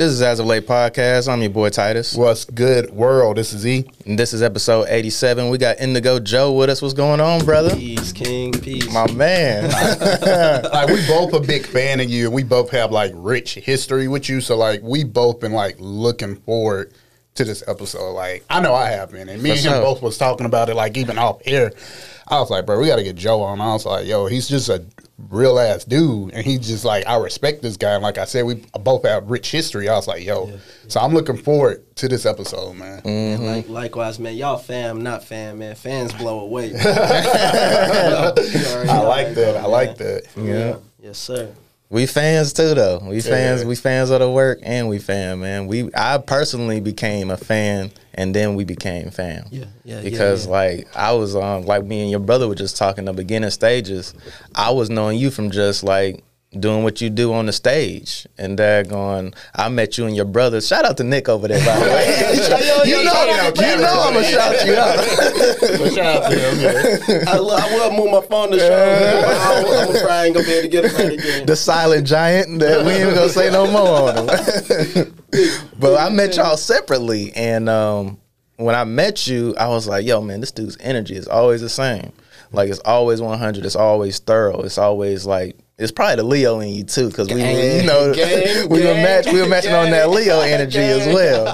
This is As of Late Podcast. I'm your boy Titus. What's good, world? This is E. And this is episode 87. We got Indigo Jo with us. What's going on, brother? Peace, King. Peace. My man. like we both a big fan of you, and we both have like rich history with you. So like we both been like looking forward to this episode. Like I know I have been, and me For and him sure. both was talking about it. Like even off air, I was like, bro, we got to get Jo on. I was like, yo, he's just a real ass dude, and he's just like I respect this guy. And like I said, we both have rich history. I was like, yo, so I'm looking forward to this episode, man. Mm-hmm. And like, likewise, man. Y'all fam, not fam, man. Fans blow away. I I like that. I like that. Yeah. Yes, sir. We fans too, though. We fans. We fans of the work, and we fan, man. We I personally became a fan, and then we became fam. Yeah, yeah, yeah, Because yeah. like I was um like me and your brother were just talking the beginning stages. I was knowing you from just like doing what you do on the stage, and that going. I met you and your brother. Shout out to Nick over there, by the way. you know, you know, I'm gonna shout you out. Shout out to him. yeah. I, will move my phone to show. man, but I don't- I'm afraid I ain't gonna be able to get it right again. the silent giant that we ain't gonna say no more on him. but I met y'all separately, and um, when I met you, I was like, "Yo, man, this dude's energy is always the same. Like it's always 100. It's always thorough. It's always like." It's probably the Leo in you too, because we, you know, gang, we were match, we were matching on that Leo energy as well.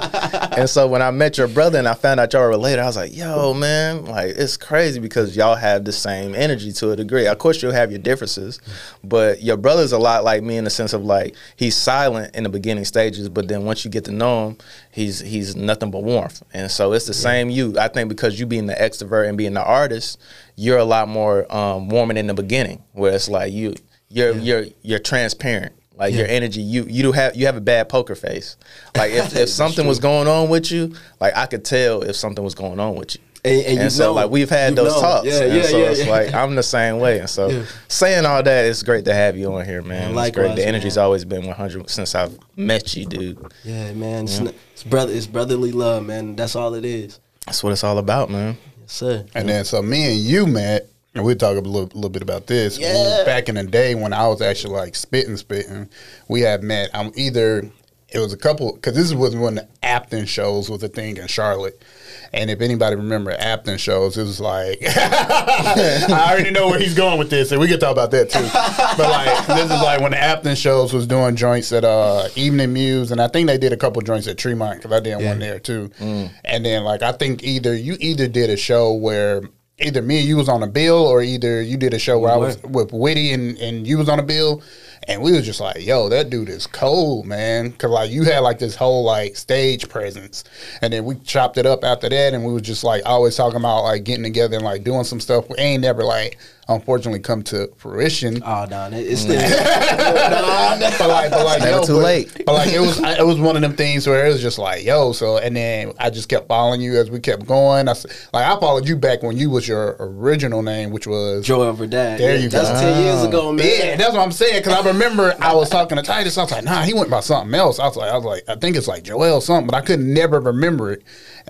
And so when I met your brother and I found out y'all were related, I was like, "Yo, man, like it's crazy because y'all have the same energy to a degree. Of course, you'll have your differences, but your brother's a lot like me in the sense of like he's silent in the beginning stages, but then once you get to know him, he's he's nothing but warmth. And so it's the same you. I think because you being the extrovert and being the artist, you're a lot more um, warming in the beginning, where it's like you you're you're you're transparent. Like your energy, you you do have you have a bad poker face. Like if, if something was going on with you, like I could tell if something was going on with you. And- and you so know- like we've had those know. talks. Yeah, and yeah, so yeah, it's yeah. like I'm the same way. And so Yeah. saying all that, it's great to have you on here, man. it's great. Likewise, The energy's man. always been 100 since I've met you, dude. Yeah, man. It's, n- it's brother. It's brotherly love, man. That's all it is. That's what it's all about, man. Yes, sir. And then so me and you met, and we'll talk a little, little bit about this. Yeah. Back in the day when I was actually like spitting, spitting, we had met. I'm either it was a couple because this was when the Apton shows was a thing in Charlotte. And if anybody remember Apton shows, it was like I already know where he's going with this, and we can talk about that too. But like this is like when the Apton shows was doing joints at uh Evening Muse, and I think they did a couple joints at Tremont because I did one there too. And then like I think either you either did a show where either me and you was on a bill, or either you did a show where I was with Witty and and you was on a bill. And we was just like, yo, that dude is cold, man. Cause like you had like this whole like stage presence. And then we chopped it up after that and we was just like always talking about like getting together and like doing some stuff. We ain't never like unfortunately come to fruition. Oh, no, it- it's mm. still. but like, but like, Never yo, too but, late. But like, it was, it was one of them things where it was just like, yo. So, and then I just kept following you as we kept going. I s- like, I followed you back when you was your original name, which was Joel Verdad. There Yeah, you go. That's 10 years ago, man. Yeah, that's what I'm saying. Because I remember I was talking to Titus. I was like, nah, he went by something else. I was like, I was like, I think it's like Joel something, but I could never remember it.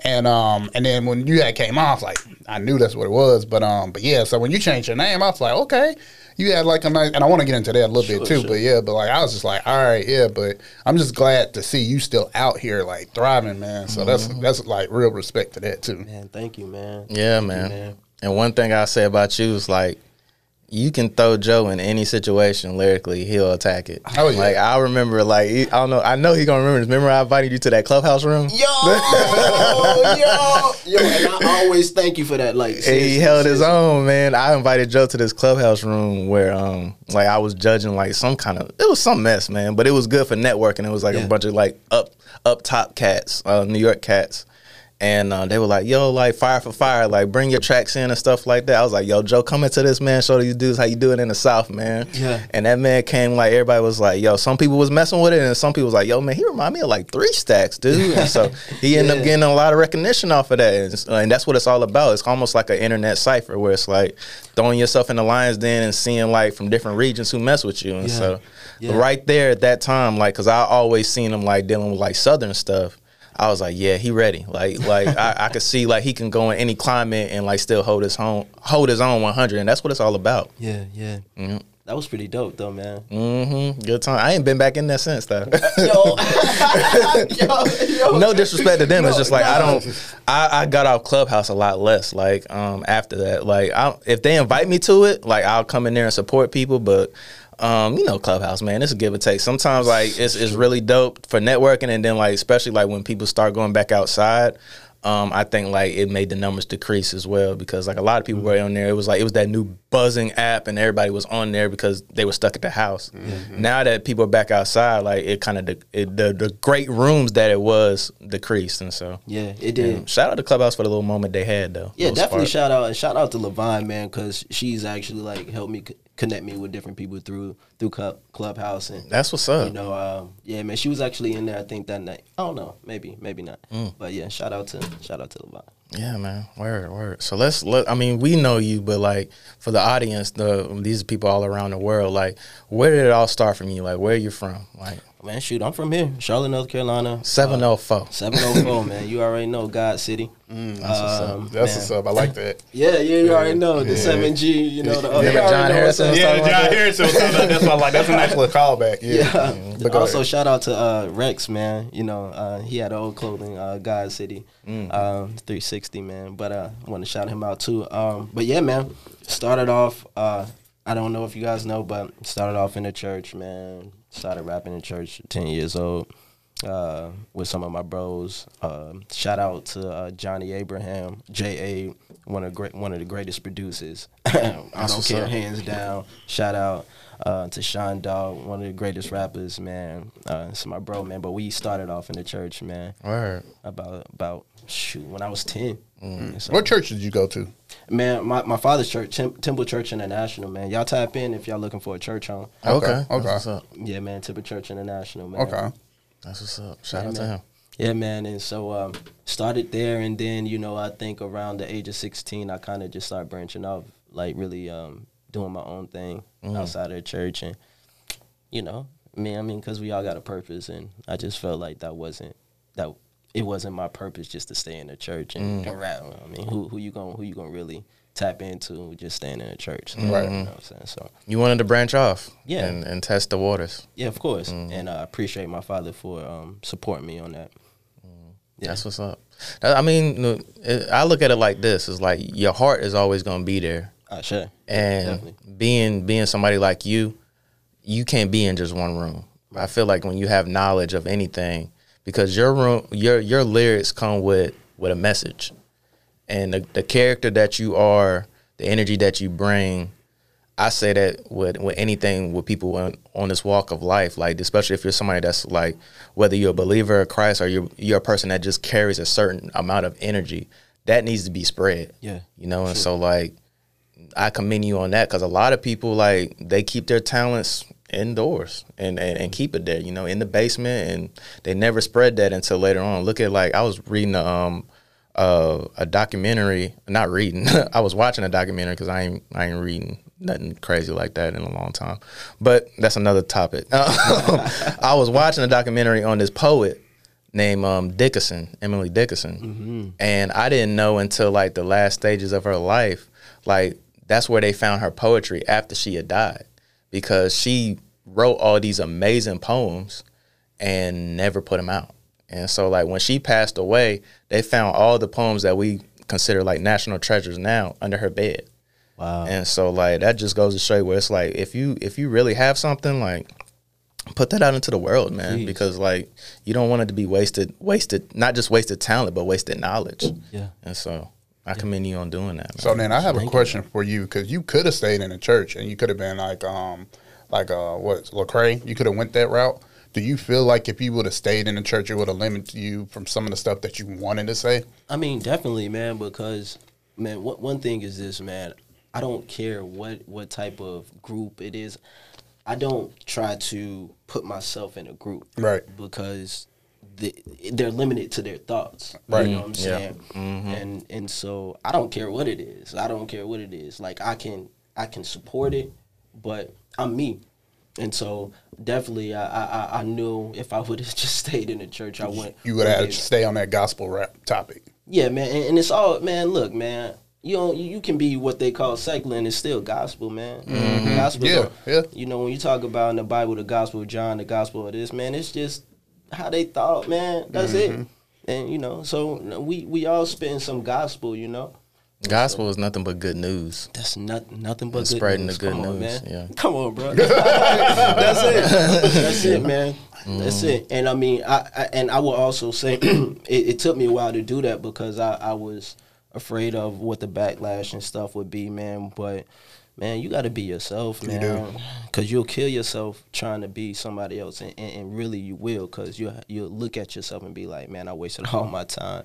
And um, and then when you had came on, I was like, I knew that's what it was. But um, but yeah. So when you changed your name, I was like, okay. You had like a nice, and I want to get into that a little bit too. sure. But yeah, but like I was just like, all right, yeah. But I'm just glad to see you still out here like thriving, man. So that's that's like real respect to that too. Man, thank you, man. Yeah, Thank you, man. And one thing I say about you is like, you can throw Jo in any situation lyrically, he'll attack it. Oh, yeah. Like I remember, like he- I don't know, I know he gonna remember this. Remember I invited you to that clubhouse room. Yo, yo, yo, and I always thank you for that. Like, he held his own, man. I invited Jo to this clubhouse room where, um, like I was judging like some kind of, it was some mess, man. But it was good for networking. It was like Yeah. a bunch of like up, up top cats, uh, New York cats, and uh, they were like, "Yo, like fire for fire, like bring your tracks in and stuff like that." I was like, "Yo, Jo, come into this man, show these dudes how you do it in the South, man." Yeah. And that man came like everybody was like, "Yo," some people was messing with it, and some people was like, "Yo, man, he remind me of like three stacks, dude." And so he ended Yeah. up getting a lot of recognition off of that, and, and that's what it's all about. It's almost like an internet cipher where it's like throwing yourself in the lion's den and seeing like from different regions who mess with you, and Yeah. so Yeah. right there at that time, like, cause I always seen him like dealing with like southern stuff. I was like, yeah, he ready. Like, like I, I could see like he can go in any climate and like still hold his home, hold his own 100, and that's what it's all about. Yeah, yeah. Mhm. That was pretty dope, though, man. Mm-hmm. Good time. I ain't been back in there since though. yo, yo, yo. no disrespect to them. it's just like I don't. I, I got off Clubhouse a lot less. Like um after that, like I, if they invite me to it, like I'll come in there and support people. But um you know Clubhouse, man, it's a give or take. Sometimes like it's it's really dope for networking, and then like especially like when people start going back outside. Um, I think like it made the numbers decrease as well because like a lot of people were on there. It was like it was that new buzzing app, and everybody was on there because they were stuck at the house. Now that people are back outside, like it kind of de- the the great rooms that it was decreased, and so Yeah, it did. shout out to Clubhouse for the little moment they had though. Yeah, definitely part. shout out and shout out to Levine, man, because she's actually like helped me connect me with different people through through Club, Clubhouse and That's what's up. you know, um, yeah, man, she was actually in there. I think that night. I don't know, maybe, maybe not. Mm. But yeah, shout out to shout out to Levine. Yeah, man. Word, word. So let's let. I mean, we know you, but like for the audience, the these people all around the world, like where did it all start from you? Like where you from? Like Man, shoot, I'm from here, Charlotte, North Carolina. seven oh four. Seven oh four, man. You already know God City. That's what's up. Um, That's man. what's up. I like that. Yeah, yeah, you already know the Yeah. seven G. You know the. Oh, Remember you already John know Harrison Yeah, John that? Harrison was that's why I like that's an actual callback. Yeah. Yeah. But go also, ahead. shout out to uh, Rex, man. You know, uh, he had old clothing, uh, God City, Mm. um, 360, man. But uh, I want to shout him out too. Um, but yeah, man. Started off. Uh, I don't know if you guys know, but started off in the church, man. Started rapping in church, at 10 years old. Uh, with some of my bros. Um shout out to uh, Johnny Abraham, J.A., one of great, one of the greatest producers. I don't care, hands down. Shout out uh, to Sean Dog, one of the greatest rappers, man. Uh, it's my bro, man. But we started off in the church, man. Word. About about shoot when I was 10 Mm. So, What church did you go to? Man, my, my father's church, Tem- Temple Church International, man. Y'all tap in if y'all looking for a church home. Okay. Okay, That's what's up. Yeah, man, Temple Church International, man. Okay. That's what's up. Shout Yeah, out to him. Yeah, man. And so um, started there, and then you know I think around the age of sixteen, I kind of just started branching off, like really um, doing my own thing Mm. outside of the church, and you know, me, I mean, because we all got a purpose, and I just felt like that wasn't that it wasn't my purpose just to stay in the church and, Mm. and rap. I mean, who who you going who you gonna really tap into just staying in the church? So, Right. You know what I'm saying? So You wanted to branch off, Yeah. and, and test the waters. yeah, of course, Mm. and uh, I appreciate my father for um, supporting me on that. Yeah. That's what's up. I mean, I look at it like this: is like your heart is always going to be there, Uh, sure. and Definitely. being being somebody like you, you can't be in just one room. I feel like when you have knowledge of anything, because your room, your your lyrics come with with a message, and the, the character that you are, the energy that you bring. I say that with with anything with people on, on this walk of life, like especially if you're somebody that's like whether you're a believer of Christ or you're you're a person that just carries a certain amount of energy, that needs to be spread. Yeah. you know, and so like I commend you on that because a lot of people like they keep their talents indoors and, and and keep it there, you know, in the basement, and they never spread that until later on. Look at like I was reading a, um uh, a documentary, not reading. I was watching a documentary because I ain't I ain't reading nothing crazy like that in a long time. But that's another topic. I was watching a documentary on this poet named um, Dickinson, Emily Dickinson, and I didn't know until like the last stages of her life, like that's where they found her poetry after she had died, because she wrote all these amazing poems and never put them out. And so like when she passed away, they found all the poems that we consider like national treasures now under her bed. Wow. And so like that just goes to show you where it's like if you if you really have something like put that out into the world, man, Jeez. because like you don't want it to be wasted wasted not just wasted talent but wasted knowledge. Yeah. And so I commend you on doing that. Man. So then I have a Thank you. question for you because you could have stayed in the church and you could have been like um like uh what Lecrae. You could have went that route. Do you feel like if you would have stayed in the church, it would have limited you from some of the stuff that you wanted to say? I mean, definitely, man. Because man, what, one thing is this, man. I don't care what what type of group it is. I don't try to put myself in a group, Right. Because the, they're limited to their thoughts. Right. You know what mm, I'm Yeah. saying? Mm-hmm. And and so I don't care what it is. I don't care what it is. Like I can I can support it, but I'm me. And so definitely, I I, I- knew if I would have just stayed in the church, I wouldn't. You would have had to stay on that gospel rap topic. yeah, man, and, and it's all man. Look, man, you know, you you can be what they call secular and it's still gospel, man. Mm-hmm. Gospel, Yeah, yeah. You know, when you talk about in the Bible, the gospel of John, the gospel of this, man, it's just how they thought, man. That's Mm-hmm. it. And you know, so we we all spitting some gospel, you know. Gospel is nothing but good news. That's not nothing but good spreading news. the good Come on, news, man. yeah. Come on, bro. That's it. That's it, man. That's Mm-hmm. it. And I mean, I, I and I will also say it, it took me a while to do that because I, I was afraid of what the backlash and stuff would be, man. But man, you got to be yourself, man. Because you'll kill yourself trying to be somebody else, and, and, and really you will, because you you'll look at yourself and be like, man, I wasted all my time.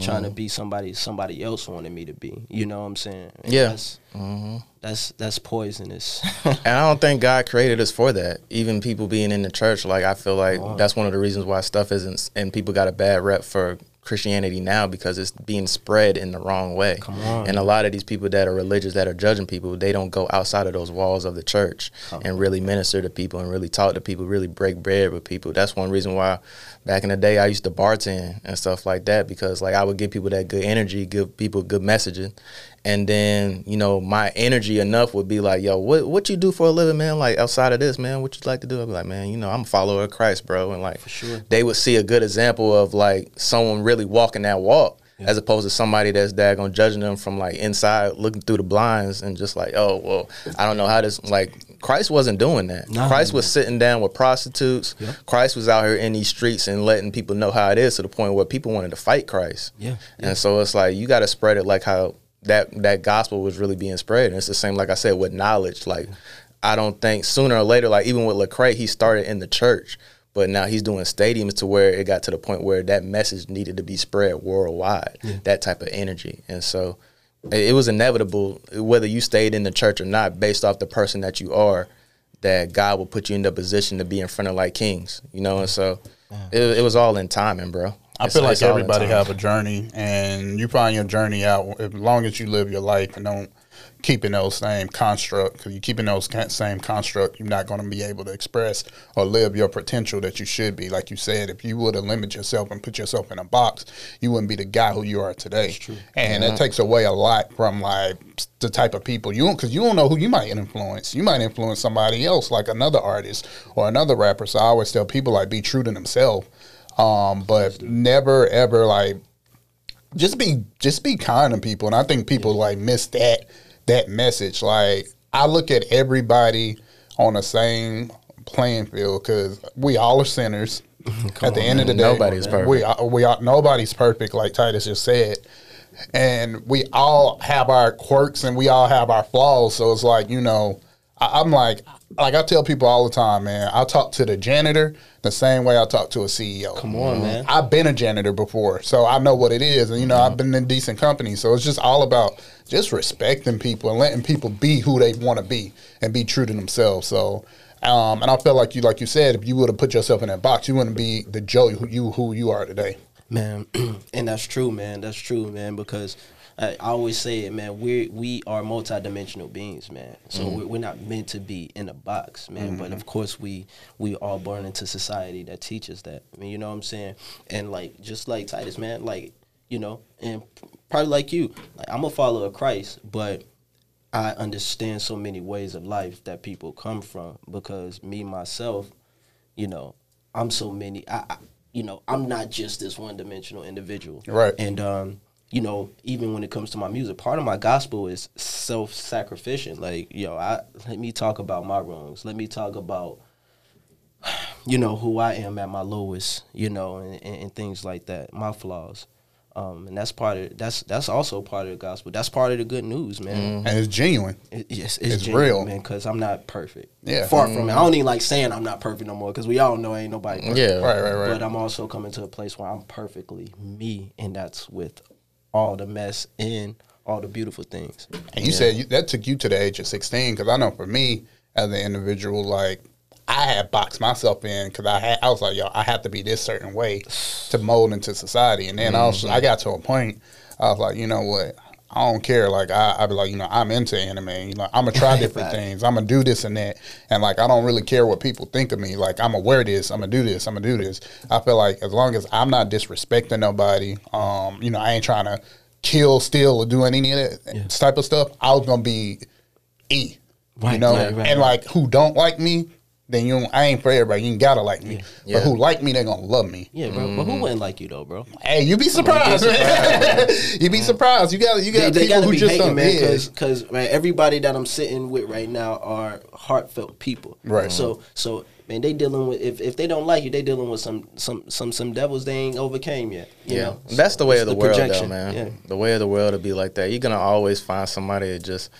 Trying to Mm-hmm. be somebody somebody else wanted me to be, you know what I'm saying? And Yeah. that's, that's that's poisonous. And I don't think God created us for that. Even people being in the church, like I feel like that's one of the reasons why stuff isn't and people got a bad rep for Christianity now because it's being spread in the wrong way. Come. And a lot of these people that are religious that are judging people, they don't go outside of those walls of the church and really minister to people and really talk to people, really break bread with people. That's one reason why back in the day I used to bartend and stuff like that because like I would give people that good energy, give people good messaging. And then, you know, my energy enough would be like, yo, what what you do for a living, man? Like outside of this, man, what you like to do? I'd be like, man, you know, I'm a follower of Christ, bro. And like for sure. they would see a good example of like someone really walking that walk as opposed to somebody that's daggone judging them from like inside looking through the blinds and just like, oh, well, I don't know how this like Christ wasn't doing that. Nah, Christ was sitting down with prostitutes. Christ was out here in these streets and letting people know how it is to the point where people wanted to fight Christ. Yeah, And so it's like you got to spread it like how that that gospel was really being spread. And it's the same, like I said, with knowledge. Like I don't think sooner or later, like even with Lecrae, he started in the church, but now he's doing stadiums to where it got to the point where that message needed to be spread worldwide. That type of energy, and so it, was inevitable whether you stayed in the church or not, based off the person that you are. That God will put you in the position to be in front of like kings, you know, and so it, it was all in timing, bro. I It's- feel like everybody have a journey, and you find your journey out as long as you live your life and don't keep in those same construct. Because you keep in those same construct, you're not going to be able to express or live your potential that you should be. Like you said, if you would have limit yourself and put yourself in a box, you wouldn't be the guy who you are today. And it takes away a lot from like the type of people you because you don't know who you might influence. You might influence somebody else, like another artist or another rapper. So I always tell people like be true to themselves um, but never ever like just be just be kind to people and i think people like miss that that message. Like i look at everybody on the same playing field because we all are sinners. At the end of the day Nobody's perfect. we are, we are nobody's perfect like titus just said. And we all have our quirks and we all have our flaws. So it's like you know I, i'm like like i tell people all the time man i talk to the janitor the same way i talk to a ceo Come on, man. I've been a janitor before, so I know what it is, and you know I've been in decent company. So it's just all about just respecting people and letting people be who they want to be and be true to themselves. So, um, and I felt like you, like you said, if you would have put yourself in that box, you wouldn't be the Jo who you who you are today. man and that's true man that's true man because I, always say it man we we are multidimensional beings man so we're, we're not meant to be in a box man but of course we we are born into society that teaches that I mean you know what I'm saying and like just like Titus man like you know and probably like you like I'm a follower of Christ but I understand so many ways of life that people come from because me myself, you know, I'm so many. I, I you know, I'm not just this one dimensional individual. Right. And um, you know, even when it comes to my music, part of my gospel is self sacrificial. Like, yo, I let me talk about my wrongs. Let me talk about you know who I am at my lowest, you know, and, and, and things like that, my flaws. Um, and that's part of that's that's also part of the gospel. That's part of the good news, man. And it's genuine. It, yes, it's, It's genuine, real. man. Because I'm not perfect. Yeah. far from it. I don't even like saying I'm not perfect no more. Because we all know ain't nobody. Perfect. Yeah. Right, right, right. But I'm also coming to a place where I'm perfectly me, and that's with all the mess and all the beautiful things. And you said you, that took you to the age of 16 because I know for me as an individual, like I had boxed myself in because I had I was like, yo, I have to be this certain way to mold into society. And then mm-hmm. I was I got to a point I was like, you know what. I don't care. Like I, I be like, you know, I'm into anime. You know, I'm gonna try different Right. things. I'm gonna do this and that, and like I don't really care what people think of me. Like I'm gonna wear this. I'm gonna do this. I'm gonna do this. I feel like as long as I'm not disrespecting nobody, um, you know, I ain't trying to kill, steal, or do any of that type of stuff, I was gonna be E. Right, you know, right, right, and like who don't like me, then you. I ain't for everybody. You ain't gotta like me, Yeah. but who like me, they gonna love me. Yeah, bro. But who mm-hmm. wouldn't like you though, bro? Hey, you be surprised, man. you be surprised. You got you got they people gotta who be just hating, don't. man, yeah. because because man, everybody that I'm sitting with right now are heartfelt people. Right. So so man, they dealing with if, if they don't like you, they dealing with some some some some devils they ain't overcame yet. You Yeah, know? that's the way It's of the, world, though, man. Yeah. The way of the world to be like that. You're gonna always find somebody that just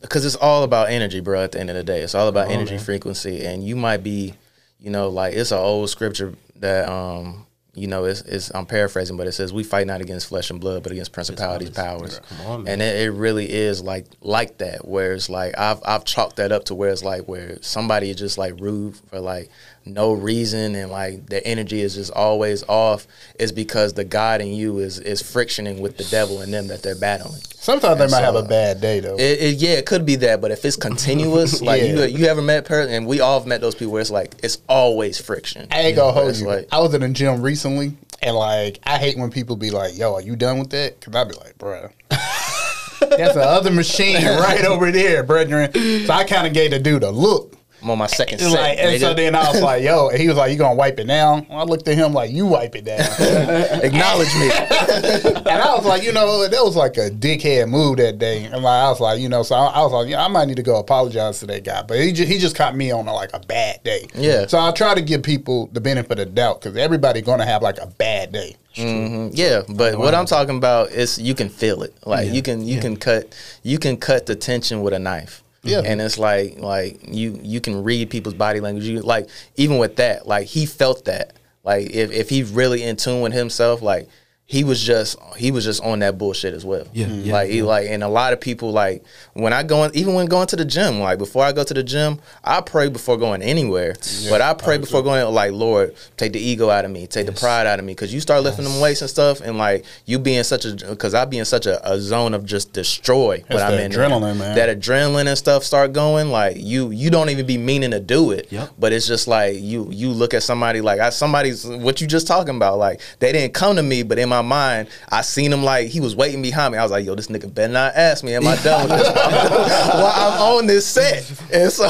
because it's all about energy, bro. At the end of the day, it's all about Oh, energy frequency, and you might be, you know, like it's an old scripture that um. You know, it's, it's I'm paraphrasing, but it says we fight not against flesh and blood, but against principalities, powers. Come on, man. and it, it really is like like that. Where it's like I've I've chalked that up to where it's like where somebody is just like rude for like no reason and like the energy is just always off. Is because the God in you is is frictioning with the devil and them that they're battling. Sometimes they And might have a bad day though. It, it, yeah, it could be that, but if it's continuous, like Yeah. you you ever met person, and we all have met those people where it's like it's always friction. I ain't gonna hold you. like- I was in the gym recently, and like I hate when people be like, "Yo, are you done with that?" Because I'd be like, "Bruh, that's the other machine right over there, brethren." So I kind of gave the dude a look. I'm on my second set. like, and so then I was like, "Yo," and he was like, "You gonna wipe it down?" I looked at him like, "You wipe it down." acknowledge me. and I was like, you know, that was like a dickhead move that day. And like, I was like, you know, so I, I was like, yeah, I might need to go apologize to that guy. But he just, he just caught me on a, like a bad day. Yeah. So I try to give people the benefit of the doubt because everybody gonna have like a bad day. Mhm. Yeah, but what I'm talking about is you can feel it. Like you can you can cut you can cut the tension with a knife. Yeah. and it's like like you you can read people's body language. You like even with that, like he felt that. Like if if he's really in tune with himself, like he was just he was just on that bullshit as well. Yeah, mm-hmm. yeah, like he like and a lot of people like when I go in, even when going to the gym, like before I go to the gym, I pray before going anywhere. But I pray before going like Lord, take the ego out of me, take the pride out of me, because you start lifting them weights and stuff, and like you being such a because I be in such a, a zone of just destroy when That's I'm that in there. adrenaline, man. That adrenaline and stuff start going, like you you don't even be meaning to do it. Yep. But it's just like you you look at somebody like I somebody's what you just talking about. Like they didn't come to me, but in my mind, I seen him like he was waiting behind me. I was like, yo, this nigga better not ask me, am I done with this? While I'm on this set. And so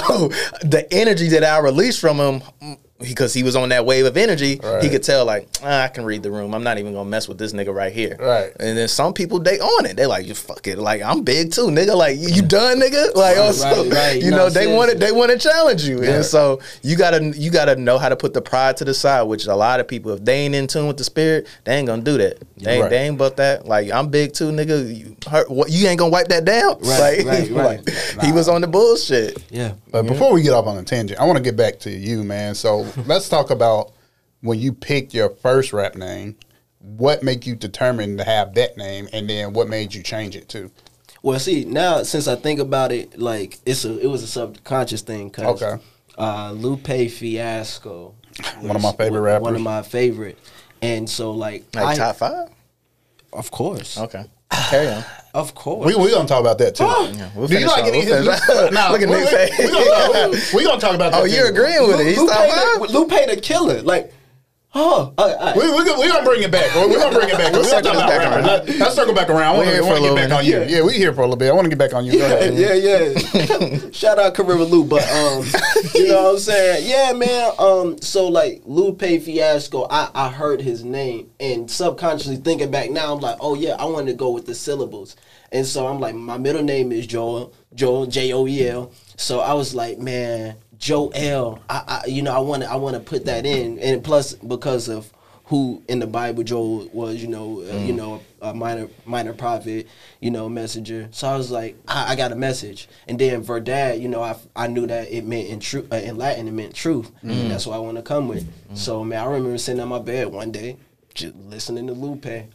the energy that I released from him because he was on that wave of energy, Right. he could tell like ah, I can read the room. I'm not even gonna mess with this nigga right here. Right. And then some people they on it. They like you fuck it. Like I'm big too, nigga. Like you, you done, nigga. Like Right, also, right, right. you You know know they saying? want to they want to challenge you, and so you gotta you gotta know how to put the pride to the side. Which a lot of people, if they ain't in tune with the spirit, they ain't gonna do that. They ain't, Right. they ain't about that. Like I'm big too, nigga. You, hurt, what, you ain't gonna wipe that down. Right, like, right, right. like, he was on the bullshit. Yeah. But before we get off on a tangent, I want to get back to you, man. So let's talk about when you picked your first rap name. What made you determine to have that name, and then what made you change it to? Well, see now since I think about it, like it's a it was a subconscious thing. Cause, Okay. Uh, Lupe Fiasco, One of my favorite one- One of my favorite, and so like, Like I, top five. of course, Okay, carry on. of course. We we gonna talk about that too. Yeah, we'll Do you like on- we'll of his? finish. Nah, Look at we, Nick's we, face. we gonna, we, we gonna talk about oh, that. Oh, too. you're agreeing with it. He's Lupe, top the. Lupe the killer, like, oh, all right. We we gonna, we gonna bring it back. We're gonna bring it back. Gonna circle back around. Let, let's circle back around. I want to get back on you. Yeah, we here for a little bit. I want to get back on you. Go ahead. yeah, yeah. Shout out Carrera Lou, but um, you know what I'm saying? Yeah, man. Um, so like Lupe Fiasco, I I heard his name and subconsciously thinking back now, I'm like, oh yeah, I wanted to go with the syllables, and so I'm like, my middle name is Joel, Joel J O E L. So I was like, man, Joel. I, I you know I want to I want to put that in, and plus because of who in the Bible Joel was, you know, uh, you know, a minor minor prophet, you know, messenger. So I was like, I, I got a message, and then Verdad, you know, I, I knew that it meant in true uh, in Latin it meant truth. That's what I want to come with. So man, I remember sitting on my bed one day, just listening to Lupe.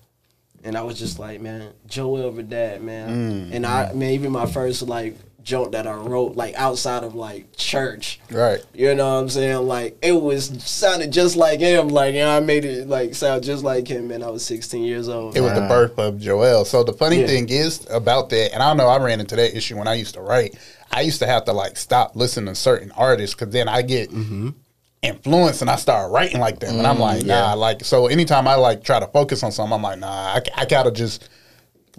And I was just like, man, Joel Verdad, man. And I, man, even my first like joke that I wrote, like outside of like church, Right. you know what I'm saying? Like it was sounded just like him. Like you know, I made it like sound just like him, and I was 16 years old. It was the birth of Joel. So the funny Yeah. thing is about that, and I know I ran into that issue when I used to write. I used to have to like stop listening to certain artists because then I get mm-hmm. influenced and I start writing like them, and I'm like, mm-hmm. nah. Like so, anytime I like try to focus on something, I'm like, nah. I, I gotta just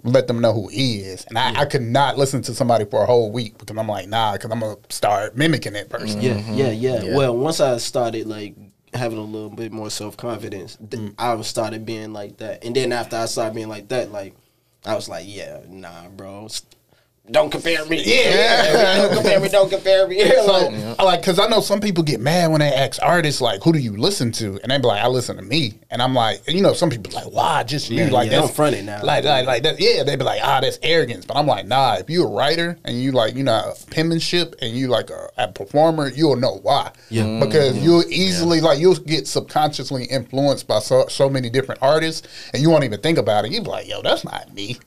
let them know who he is. And I, I could not listen to somebody for a whole week because I'm like, nah, because I'm gonna start mimicking that person. Yeah, yeah, yeah, Mm-hmm. Yeah. Well, once I started like having a little bit more self confidence, Mm. I started being like that. And then after I started being like that, like I was like, yeah, nah, bro, s- don't compare me. Yeah. don't compare me. Don't compare me. So, Like, I like, cause I know some people get mad when they ask artists like, "Who do you listen to?" And they be like, "I listen to me." And I'm like, you know, some people like, "Why just you?" Yeah, like, yeah, that's don't front it now. Like, like, like that. Yeah, they be like, "Ah, that's arrogance." But I'm like, nah. If you a writer and you like, you know, penmanship and you like a, a performer, you'll know why. Yeah. Because you'll easily like you'll get subconsciously influenced by so so many different artists, and you won't even think about it. You be like, "Yo, that's not me."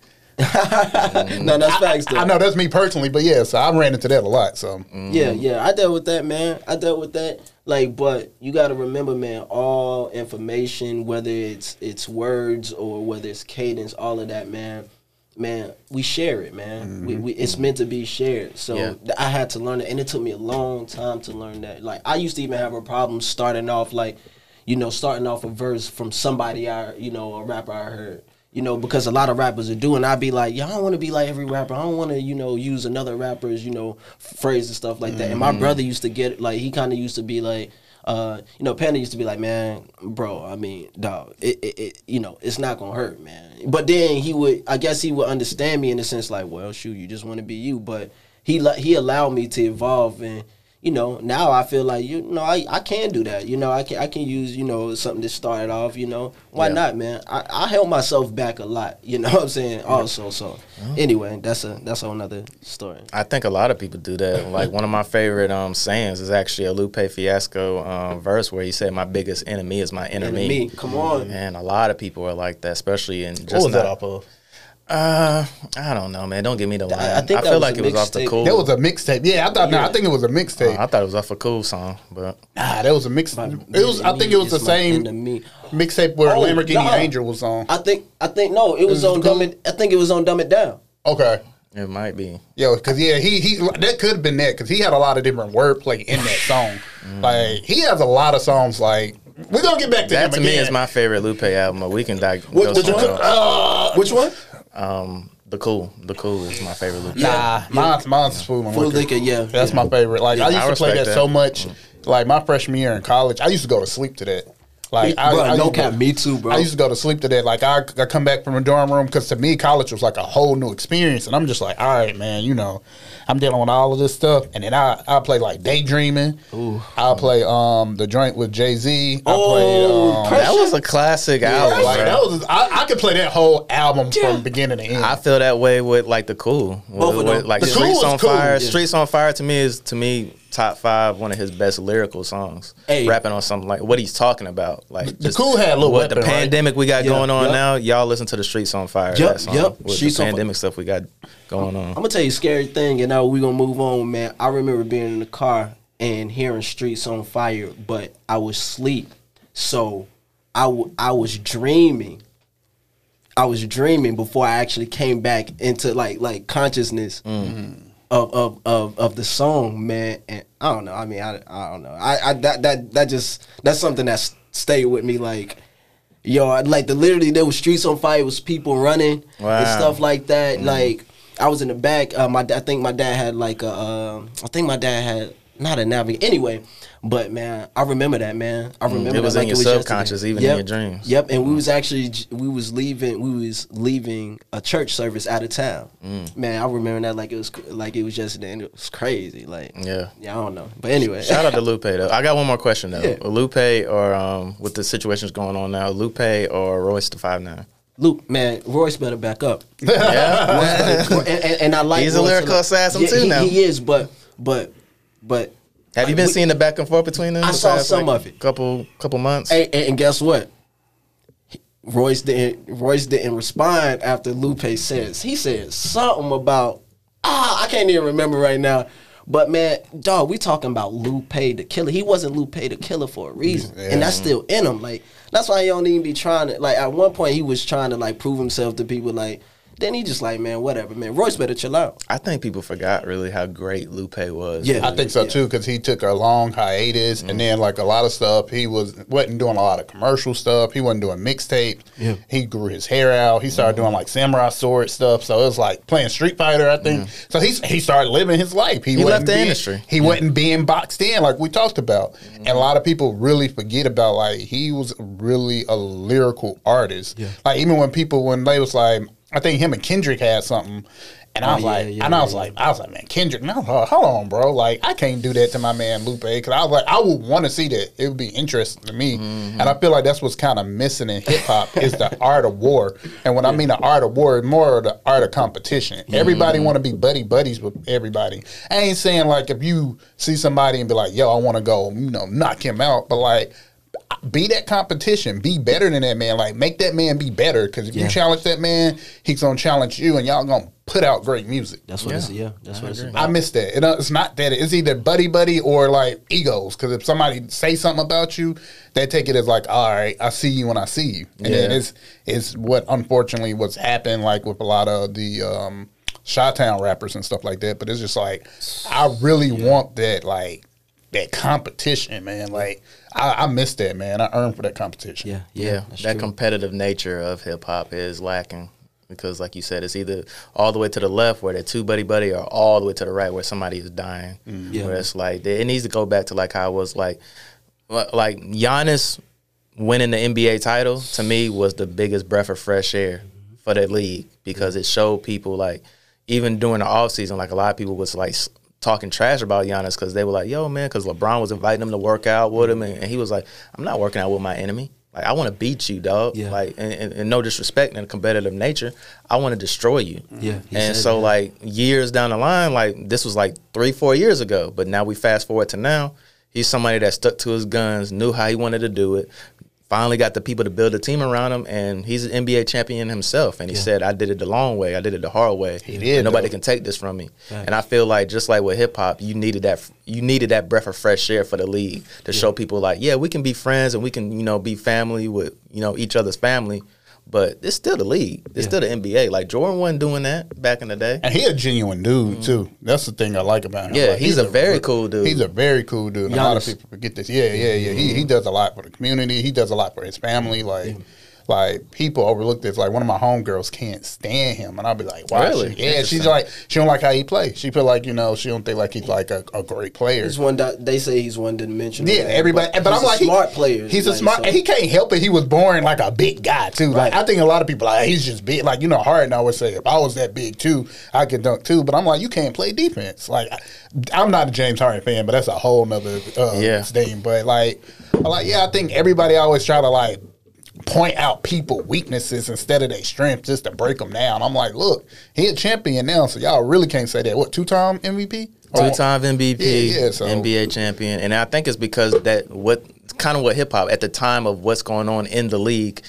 Mm. no, that's facts. Though. I know that's me personally, but yeah, so I ran into that a lot. So mm. Yeah, yeah, I dealt with that, man. I dealt with that. Like, but you got to remember, man. All information, whether it's it's words or whether it's cadence, all of that, man. Man, we share it, man. Mm-hmm. We, we, it's meant to be shared. So Yeah. I had to learn it, and it took me a long time to learn that. Like, I used to even have a problem starting off, like, you know, starting off a verse from somebody I, you know, a rapper I heard. You know, because a lot of rappers are doing. I'd be like, y'all don't want to be like every rapper. I don't want to, you know, use another rapper's, you know, phrase and stuff like that. And my brother used to get like he kind of used to be like, uh, you know, Panda used to be like, man, bro, I mean, dog, it, it, it, you know, it's not gonna hurt, man. But then he would, I guess he would understand me in the sense like, well, shoot, you just want to be you. But he he allowed me to evolve and. You know, now I feel like you know I, I can do that. You know, I can I can use you know something that started off. You know, why Yeah. not, man? I, I held myself back a lot. You know what I'm saying? Also, so anyway, that's a that's a whole nother story. I think a lot of people do that. Like one of my favorite um sayings is actually a Lupe Fiasco um, verse where he said, "My biggest enemy is my enemy." And me." me, come on. And a lot of people are like that, especially in just what was that not- off of? Uh, I don't know, man. Don't give me the line. I I, think that feel like it was off the mixtape. cool. That was a mixtape. Yeah, I thought. Nah, Yeah. I think it was a mixtape. I thought it was off a cool song, but Nah, that was a mixtape. It was. I think it was the same mixtape where Oh, Lamborghini nah. Angel was on. I think I think no, it was was on cool? Dumb It. I think it was on Dumb It Down. Okay. it might be. Yo, because yeah, he he that could have been that because he had a lot of different wordplay in that song. Like he has a lot of songs. Like we're gonna get back to That him to me is my favorite Lupe album. But we can dive. Which- which one? Uh, Which one? Um, the cool, the cool is my favorite Lupe. Nah, mine's mine's food and Full liquor. liquor, yeah. That's yeah. my favorite. Like I used I to play that, that. so much. Like my freshman year in college, I used to go to sleep to that. Like I, bro, I no used to- cap, me too, bro. I used to go to sleep to that. Like I, I come back from a dorm room because to me college was like a whole new experience, and I'm just like, all right, man, you know, I'm dealing with all of this stuff, and then I I play like daydreaming. Ooh. I'll play um the joint with Jay Z. I Oh, play um, That was a classic album. like that was I, I could play that whole album from beginning to end. I feel that way with like the cool, Both with, of them. with, like The Streets was on cool, Fire. yeah. Streets on Fire to me is to me top five, one of his best lyrical songs. Hey. Rapping on something like what he's talking about, like The Cool had Lil what the Weapon, right? pandemic we got Yeah, going on yep. now. Y'all listen to the Streets on Fire. Yep, yep. With Streets the pandemic stuff we got going on. I'm gonna tell you a scary thing, and now we're gonna move on, man. I remember being in the car and hearing streets on fire, but I was asleep, so I, w- I was dreaming. I was dreaming before I actually came back into like like consciousness mm-hmm. Of, of of of the song, man. And I don't know. I mean, I, I don't know. I, I that that that just that's something that stayed with me. Like, yo, like the literally there was streets on fire. It was people running and stuff like that. Like I was in the back. Uh, my I think my dad had like a. Um, I think my dad had not a navigate. Anyway, but man, I remember that man. I remember It was that in like your subconscious, yesterday. even in your dreams. Yep, and we was actually we was leaving we was leaving a church service out of town. Mm. Man, I remember that like it was like it was yesterday. And it was crazy. Like Yeah. yeah, I don't know. But anyway, Shout out to Lupe though. I got one more question though. Yeah. Lupe or um, with the situations going on now, Lupe or Royce the Five Nine. Luke, man, Royce better back up. Yeah. and, and, and I like He's a lyrical assassin Yeah, too he, now. He is, but but but Have you been we- seeing the back and forth between them? I the saw past, some like, of it. Couple couple months. Hey, and, and guess what? Royce didn't. Royce didn't respond after Lupe says he said something about ah I can't even remember right now. But man, dog, we talking about Lupe the killer. He wasn't Lupe the killer for a reason, and that's still in him. Like that's why he don't even be trying to. Like at one point, he was trying to like prove himself to people. Like Then he just like, man, whatever, man. Royce better chill out. I think people forgot really how great Lupe was. Yeah. I think so Yeah. too because he took a long hiatus and then like a lot of stuff he was wasn't doing a lot of commercial stuff. He wasn't doing mixtapes. Yeah. He grew his hair out. He started doing like samurai sword stuff. So it was like playing Street Fighter. I think so. He he started living his life. He, He left the being- industry. He wasn't being boxed in like we talked about. Mm-hmm. And a lot of people really forget about like he was really a lyrical artist. Yeah. Like even when people when they was like I think him and Kendrick had something. And I Oh, was yeah, like, yeah, and I was yeah. like, I was like, man, Kendrick, no, hold hold on, bro. Like, I can't do that to my man Lupe because I was like, I would want to see that. It would be interesting to me, Mm-hmm. and I feel like that's what's kind of missing in hip hop is the art of war. And when I mean the art of war, more of the art of competition. Everybody Mm-hmm. want to be buddy buddies with everybody. I ain't saying like if you see somebody and be like, yo, I want to go, you know, knock him out, but like. Be that competition. Be better than that man. Like make that man be better. Because if Yeah. you challenge that man, he's gonna challenge you, and y'all gonna put out great music. That's what Yeah. it's yeah. That's what it's I miss that. It, uh, it's not that. It's either buddy buddy or like egos. Because if somebody say something about you, they take it as like, all right, I see you when I see you, and then it's it's what unfortunately what's happened like with a lot of the um, Chi-Town rappers and stuff like that. But it's just like I really want that like that competition, man. Like I, I miss that, man. I earned for that competition. Yeah, yeah. Yeah, that true. competitive nature of hip hop is lacking because, like you said, it's either all the way to the left where they're two buddy buddy, or all the way to the right where somebody is dying. Mm-hmm. Yeah. Where it's like it needs to go back to like how it was like, like Giannis winning the NBA title to me was the biggest breath of fresh air for that league because it showed people like even during the off season, like a lot of people was like s- talking trash about Giannis because they were like, "Yo, man," because LeBron was inviting him to work out with him, and, and he was like, "I'm not working out with my enemy. Like, I want to beat you, dog. Yeah. Like, and, and, and no disrespect and competitive nature, I want to destroy you. Mm-hmm. Yeah, And so, that. like years down the line, like this was like three, four years ago, but now we fast forward to now. He's somebody that stuck to his guns, knew how he wanted to do it. Finally, got the people to build a team around him, and he's an NBA champion himself. And he said, "I did it the long way. I did it the hard way. He did, And nobody though. can take this from me." Right. And I feel like just like with hip hop, you needed that. You needed that breath of fresh air for the league to show people like, yeah, we can be friends and we can, you know, be family with you know each other's family. But it's still the league. It's Yeah. still the NBA. Like Jordan wasn't doing that back in the day. And he a genuine dude mm-hmm. too. That's the thing I like about him. Yeah, Like, he's a very cool dude. He's a very cool dude. And A lot of people forget this. Yeah, yeah, yeah. He he does a lot for the community. He does a lot for his family. Like like people overlook this. Like one of my homegirls can't stand him, and I'll be like, why? Really? She, yeah, she's like she don't like how he plays. She feel like you know she don't think like he's like a, a great player. He's one. Di- they say he's one dimensional. Yeah, everybody. But, he's I'm a like, he- smart player. He's a smart. so- and he can't help it. He was born like a big guy too. Like Right. I think a lot of people like he's just big. Like you know, Harden always say, if I was that big too, I could dunk too. But I'm like, you can't play defense. Like I- I'm not a James Harden fan, but that's a whole nother uh, Yeah. thing. But like, I'm like yeah, I think everybody always try to like point out people weaknesses instead of their strengths just to break them down. I'm like, look, he a champion now, so y'all really can't say that. What two time MVP? Two time MVP, Yeah, yeah, so- NBA champion, and I think it's because that what kind of what hip hop at the time of what's going on in the league,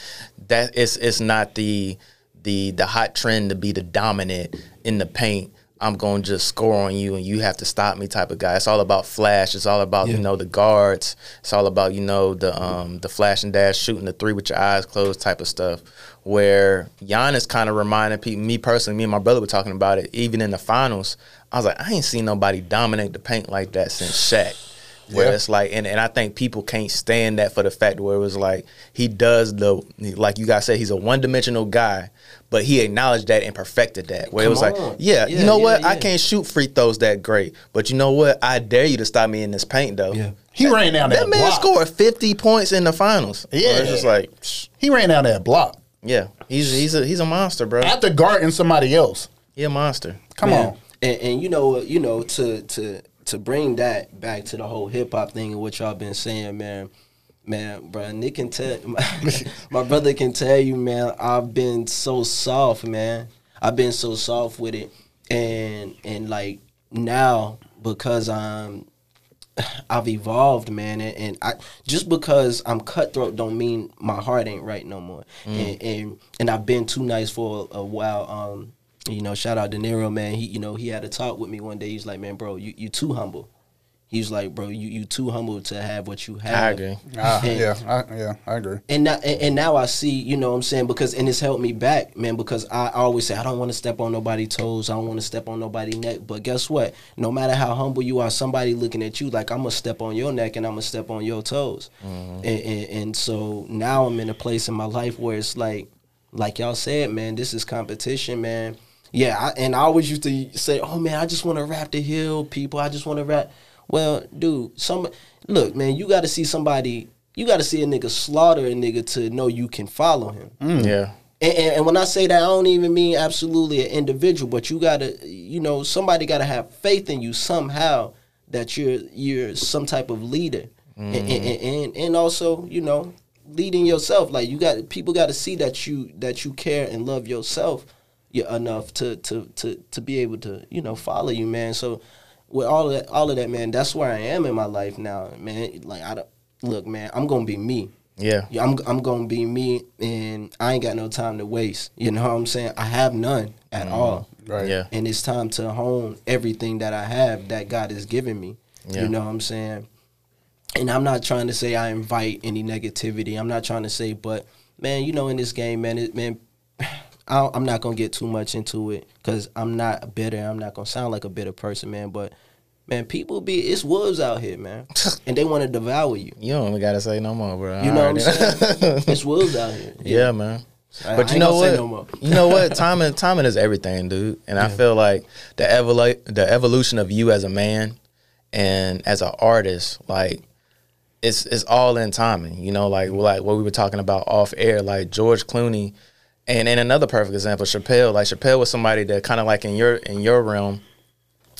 that it's it's not the the the hot trend to be the dominant in the paint. I'm going to just score on you and you have to stop me type of guy. It's all about flash. It's all about you know the guards. It's all about you know the um the flash and dash, shooting the three with your eyes closed type of stuff. Where Giannis kind of reminded people, me personally, me and my brother were talking about it. Even in the finals, I was like, I ain't seen nobody dominate the paint like that since Shaq. Where Yeah. it's like, and, and I think people can't stand that for the fact where it was like he does the like you guys said he's a one dimensional guy, but he acknowledged that and perfected that. Where it Come was like, yeah, Yeah, you know yeah, what, I can't shoot free throws that great, but you know what, I dare you to stop me in this paint though. Yeah. He ran down that, That man block. scored fifty points in the finals. Yeah. Where it's just like, psh, He ran down that block yeah, he's he's a he's a monster, bro. after guarding somebody else. He a monster. Come Man, on. And, and you know, you know, to to to bring that back to the whole hip hop thing and what y'all been saying, man. Man, bro, Nick can tell my, my brother can tell you, man. I've been so soft, man. I've been so soft with it, and and like now because I'm I've evolved, man, and, and I just because I'm cutthroat don't mean my heart ain't right no more. And, and and I've been too nice for a, a while. Um, you know, shout out De Niro, man. He, you know, he had a talk with me one day. He's like, man, bro, you you too humble. He was like, bro, you you too humble to have what you have. I agree. Ah, And- yeah, I, yeah, I agree. and now, and and now I see, you know what I'm saying, because and it's helped me back, man, because I always say I don't want to step on nobody's toes, I don't want to step on nobody's neck. But guess what? No matter how humble you are, somebody looking at you like I'm gonna step on your neck and I'm gonna step on your toes. And, and and so now I'm in a place in my life where it's like like y'all said, man, this is competition, man. Yeah, I, and I always used to say, "Oh man, I just want to rap the hill people. I just want to rap." Well, dude, some look, man, you got to see somebody. You got to see a nigga slaughter a nigga to know you can follow him. Mm. Yeah. And, and, and when I say that, I don't even mean absolutely an individual, but you gotta, you know, somebody gotta have faith in you somehow that you're you're some type of leader, and, and, mm. and and also, you know, leading yourself. Like you got people got to see that you that you care and love yourself enough to to to to be able to you know follow you, man. So with all of that, all of that, man, that's where I am in my life now, man. Like I don't look, man, I'm gonna be me. Yeah. Yeah, I'm I'm gonna be me, and I ain't got no time to waste. You know what I'm saying? I have none at mm-hmm. all, Right. Yeah. and it's time to hone everything that I have that God has given me. Yeah. You know what I'm saying? And I'm not trying to say I invite any negativity. I'm not trying to say, but man, you know, in this game, man, it, man, I, I'm not gonna get too much into it because I'm not bitter. I'm not gonna sound like a bitter person, man. But man, people be it's wolves out here, man, and they want to devour you. You don't even gotta say no more, bro. You know what I'm saying? it's wolves out here. Yeah, man. I- But I you know what? no you know what? Timing, timing is everything, dude. And I feel like the evolu- the evolution of you as a man and as an artist, like it's it's all in timing. You know, like like what we were talking about off air, like George Clooney, and and another perfect example, Chappelle. Like Chappelle was somebody that kind of like in your in your realm,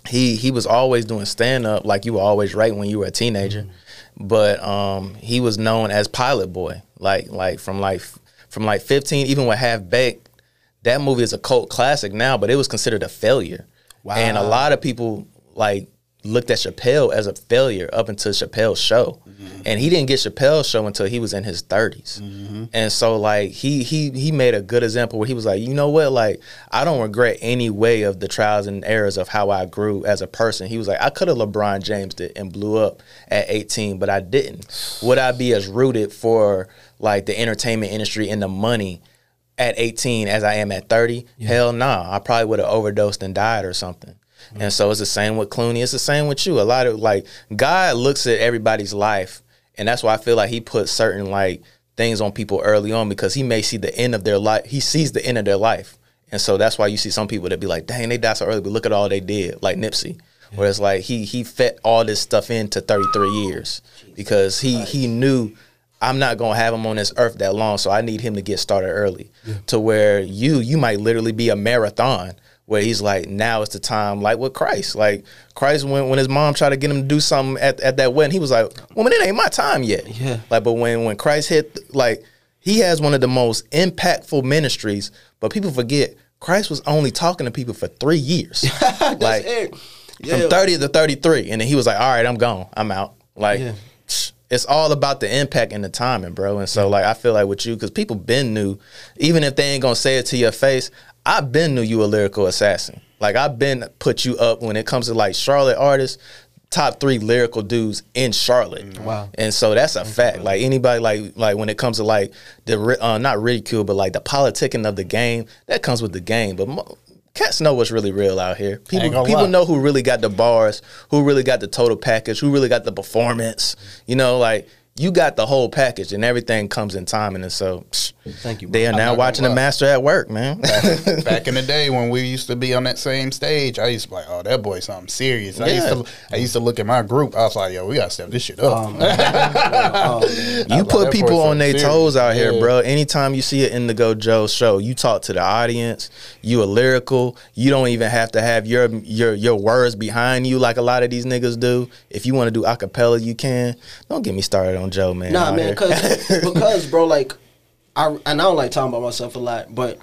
he he was always doing stand up like you were always right when you were a teenager, but um he was known as Pilot Boy, like like from like from like 15, even with Half Baked. That movie is a cult classic now, but it was considered a failure. Wow. And a lot of people like looked at Chappelle as a failure up until Chappelle's show. Mm-hmm. And he didn't get Chappelle's show until he was in his 30s. Mm-hmm. And so like he he he made a good example where he was like, "You know what? Like I don't regret any way of the trials and errors of how I grew as a person." He was like, "I could have LeBron James it and blew up at 18, but I didn't. Would I be as rooted for like the entertainment industry and the money at 18 as I am at 30? Hell nah. I probably would have overdosed and died or something. And so it's the same with Clooney. It's the same with you. A lot of like God looks at everybody's life, and that's why I feel like He puts certain like things on people early on because He may see the end of their life. He sees the end of their life, and so that's why you see some people that be like, "Dang, they died so early," but look at all they did, like Nipsey. Where it's like he he fit all this stuff into 33 years because he he knew I'm not gonna have him on this earth that long, so I need him to get started early. To where you you might literally be a marathon where he's like, now it's the time, like with Christ. Like Christ when when his mom tried to get him to do something at, at that wedding, he was like, Woman, it ain't my time yet. Yeah. Like, but when when Christ hit like he has one of the most impactful ministries, but people forget Christ was only talking to people for three years. like. Yeah. from 30 to 33 and then he was like all right i'm gone i'm out like Yeah. it's all about the impact and the timing bro and so like i feel like with you because people been new, even if they ain't gonna say it to your face i've been knew you a lyrical assassin like i've been put you up when it comes to like charlotte artists top three lyrical dudes in charlotte Wow. and so that's a fact like anybody like like when it comes to like the uh, not ridicule but like the politicking of the game that comes with the game but mo- cats know what's really real out here people people lie. know who really got the bars, who really got the total package, who really got the performance. You know, like you got the whole package, and everything comes in timing. And so, psh, Thank you, bro. They are now watching the master at work, man. Back in the day when we used to be on that same stage, I used to be like, "Oh, that boy, something serious." I used to, I used to look at my group. I was like, "Yo, we gotta step this shit up." Um, oh, man. you put that people on their toes out serious. here, Yeah. bro. Anytime you see an Indigo Jo show, you talk to the audience. You are lyrical. You don't even have to have your your your words behind you like a lot of these niggas do. If you want to do acapella, you can. Don't get me started on Jo, man. Nah, man, cause, because bro, like, I and I don't like talking about myself a lot, but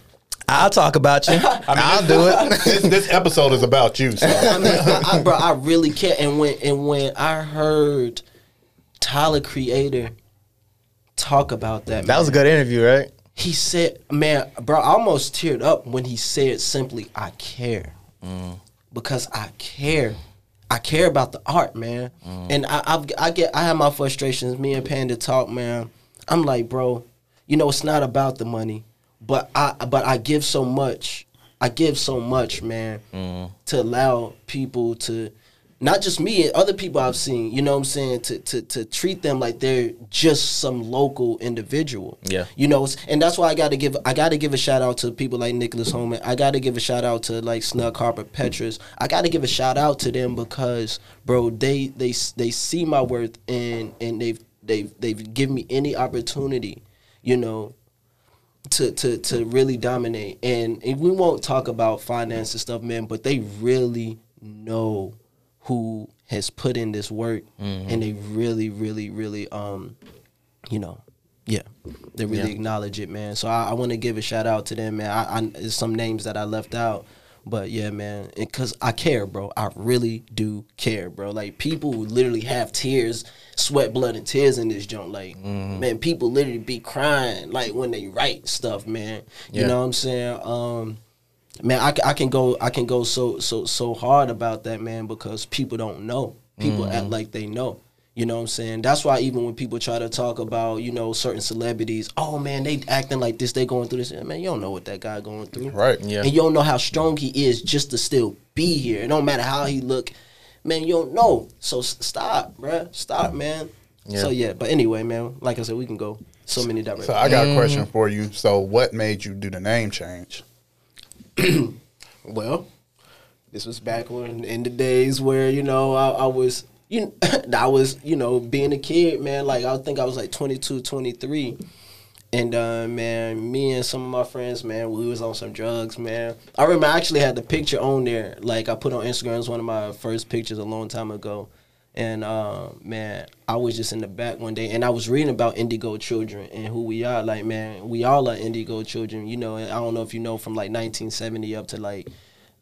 I'll talk about you. I'll do it. this, this episode is about you. So. I mean, I, I, bro, I really care. And when and when I heard Tyler Creator talk about that, That was a good interview, right? He said, "Man, bro, I almost teared up when he said simply, I care, mm. because I care." I care about the art, man. Mm. And I, I I get I have my frustrations. Me and Panda talk, man. I'm like, bro, you know, it's not about the money, but I but I give so much. I give so much, man, mm-hmm. to allow people to not just me, other people I've seen, you know what I'm saying, to to to treat them like they're just some local individual. Yeah. You know, and that's why I got to give I got to give a shout out to people like Nicholas Holman. I got to give a shout out to like Snug Harper Petrus. I got to give a shout out to them because bro, they they they see my worth and and they've they've they've given me any opportunity, you know, to to to really dominate. And, and we won't talk about finance and stuff, man, but they really know who has put in this work and they really, really, really um, you know, yeah, they really Yeah. acknowledge it, man. So I, I want to give a shout out to them, man. I, I there's some names that I left out, but yeah, man, because I care, bro. I really do care, bro. Like people literally have tears, sweat, blood, and tears in this joint. Like, man, people literally be crying like when they write stuff, man. You Yeah. know what I'm saying? Um, man, I, I can go I can go so so so hard about that, man, because people don't know. People Mm-hmm. act like they know. You know what I'm saying? That's why even when people try to talk about, you know, certain celebrities, oh man, they acting like this, they going through this. Man, you don't know what that guy going through. Right. Yeah. And you don't know how strong he is just to still be here. It don't matter how he look. Man, you don't know. So stop, bruh. Stop, man. Yeah. So yeah, but anyway, man, like I said, we can go so many directions. So I got a mm-hmm. question for you. So what made you do the name change? Well, this was back when in the days where you know I, I was you I was you know being a kid, man. Like I think I was like 22, 23. And uh, man, me and some of my friends, man, we was on some drugs, man. I remember I actually had the picture on there, like I put on Instagram. It was one of my first pictures a long time ago. And uh, man, I was just in the back one day, and I was reading about indigo children and who we are. Like, man, we all are indigo children. You know, I don't know if you know from like 1970 up to like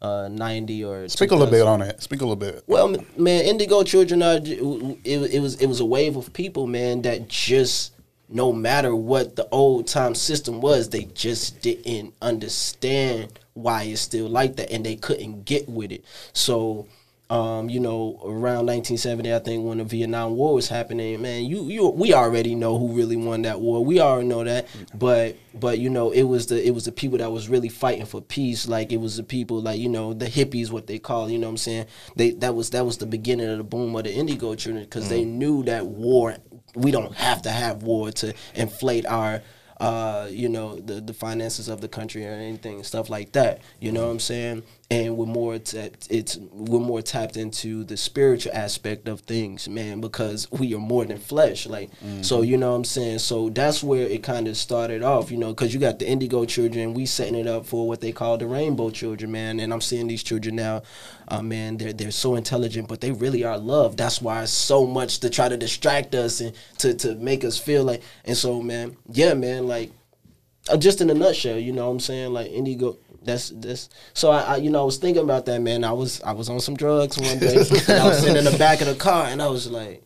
uh, 90 or Speak a little bit on it Speak a little bit. Well, man, Indigo Children are. It, it was it was a wave of people, man, that just no matter what the old time system was, they just didn't understand why it's still like that, and they couldn't get with it. So. Um, you know, around 1970, I think when the Vietnam War was happening, man, you you we already know who really won that war. We already know that, but but you know, it was the it was the people that was really fighting for peace. Like it was the people like you know the hippies, what they call. You know what I'm saying? They that was that was the beginning of the boom of the Indigo children because they knew that war. We don't have to have war to inflate our uh, you know, the the finances of the country or anything, stuff like that. You know what I'm saying? And we're more tapped, it's we're more tapped into the spiritual aspect of things, man, because we are more than flesh. Like, so you know what I'm saying. So that's where it kind of started off, you know, because you got the indigo children, we setting it up for what they call the rainbow children, man. And I'm seeing these children now, uh, man, they're they're so intelligent, but they really are loved. That's why so much to try to distract us and to to make us feel like. And so, man, yeah, man, like uh, just in a nutshell, you know what I'm saying? Like indigo. That's this. So I, I, you know, I was thinking about that, man. I was, I was on some drugs one day. and I was sitting in the back of the car, and I was like,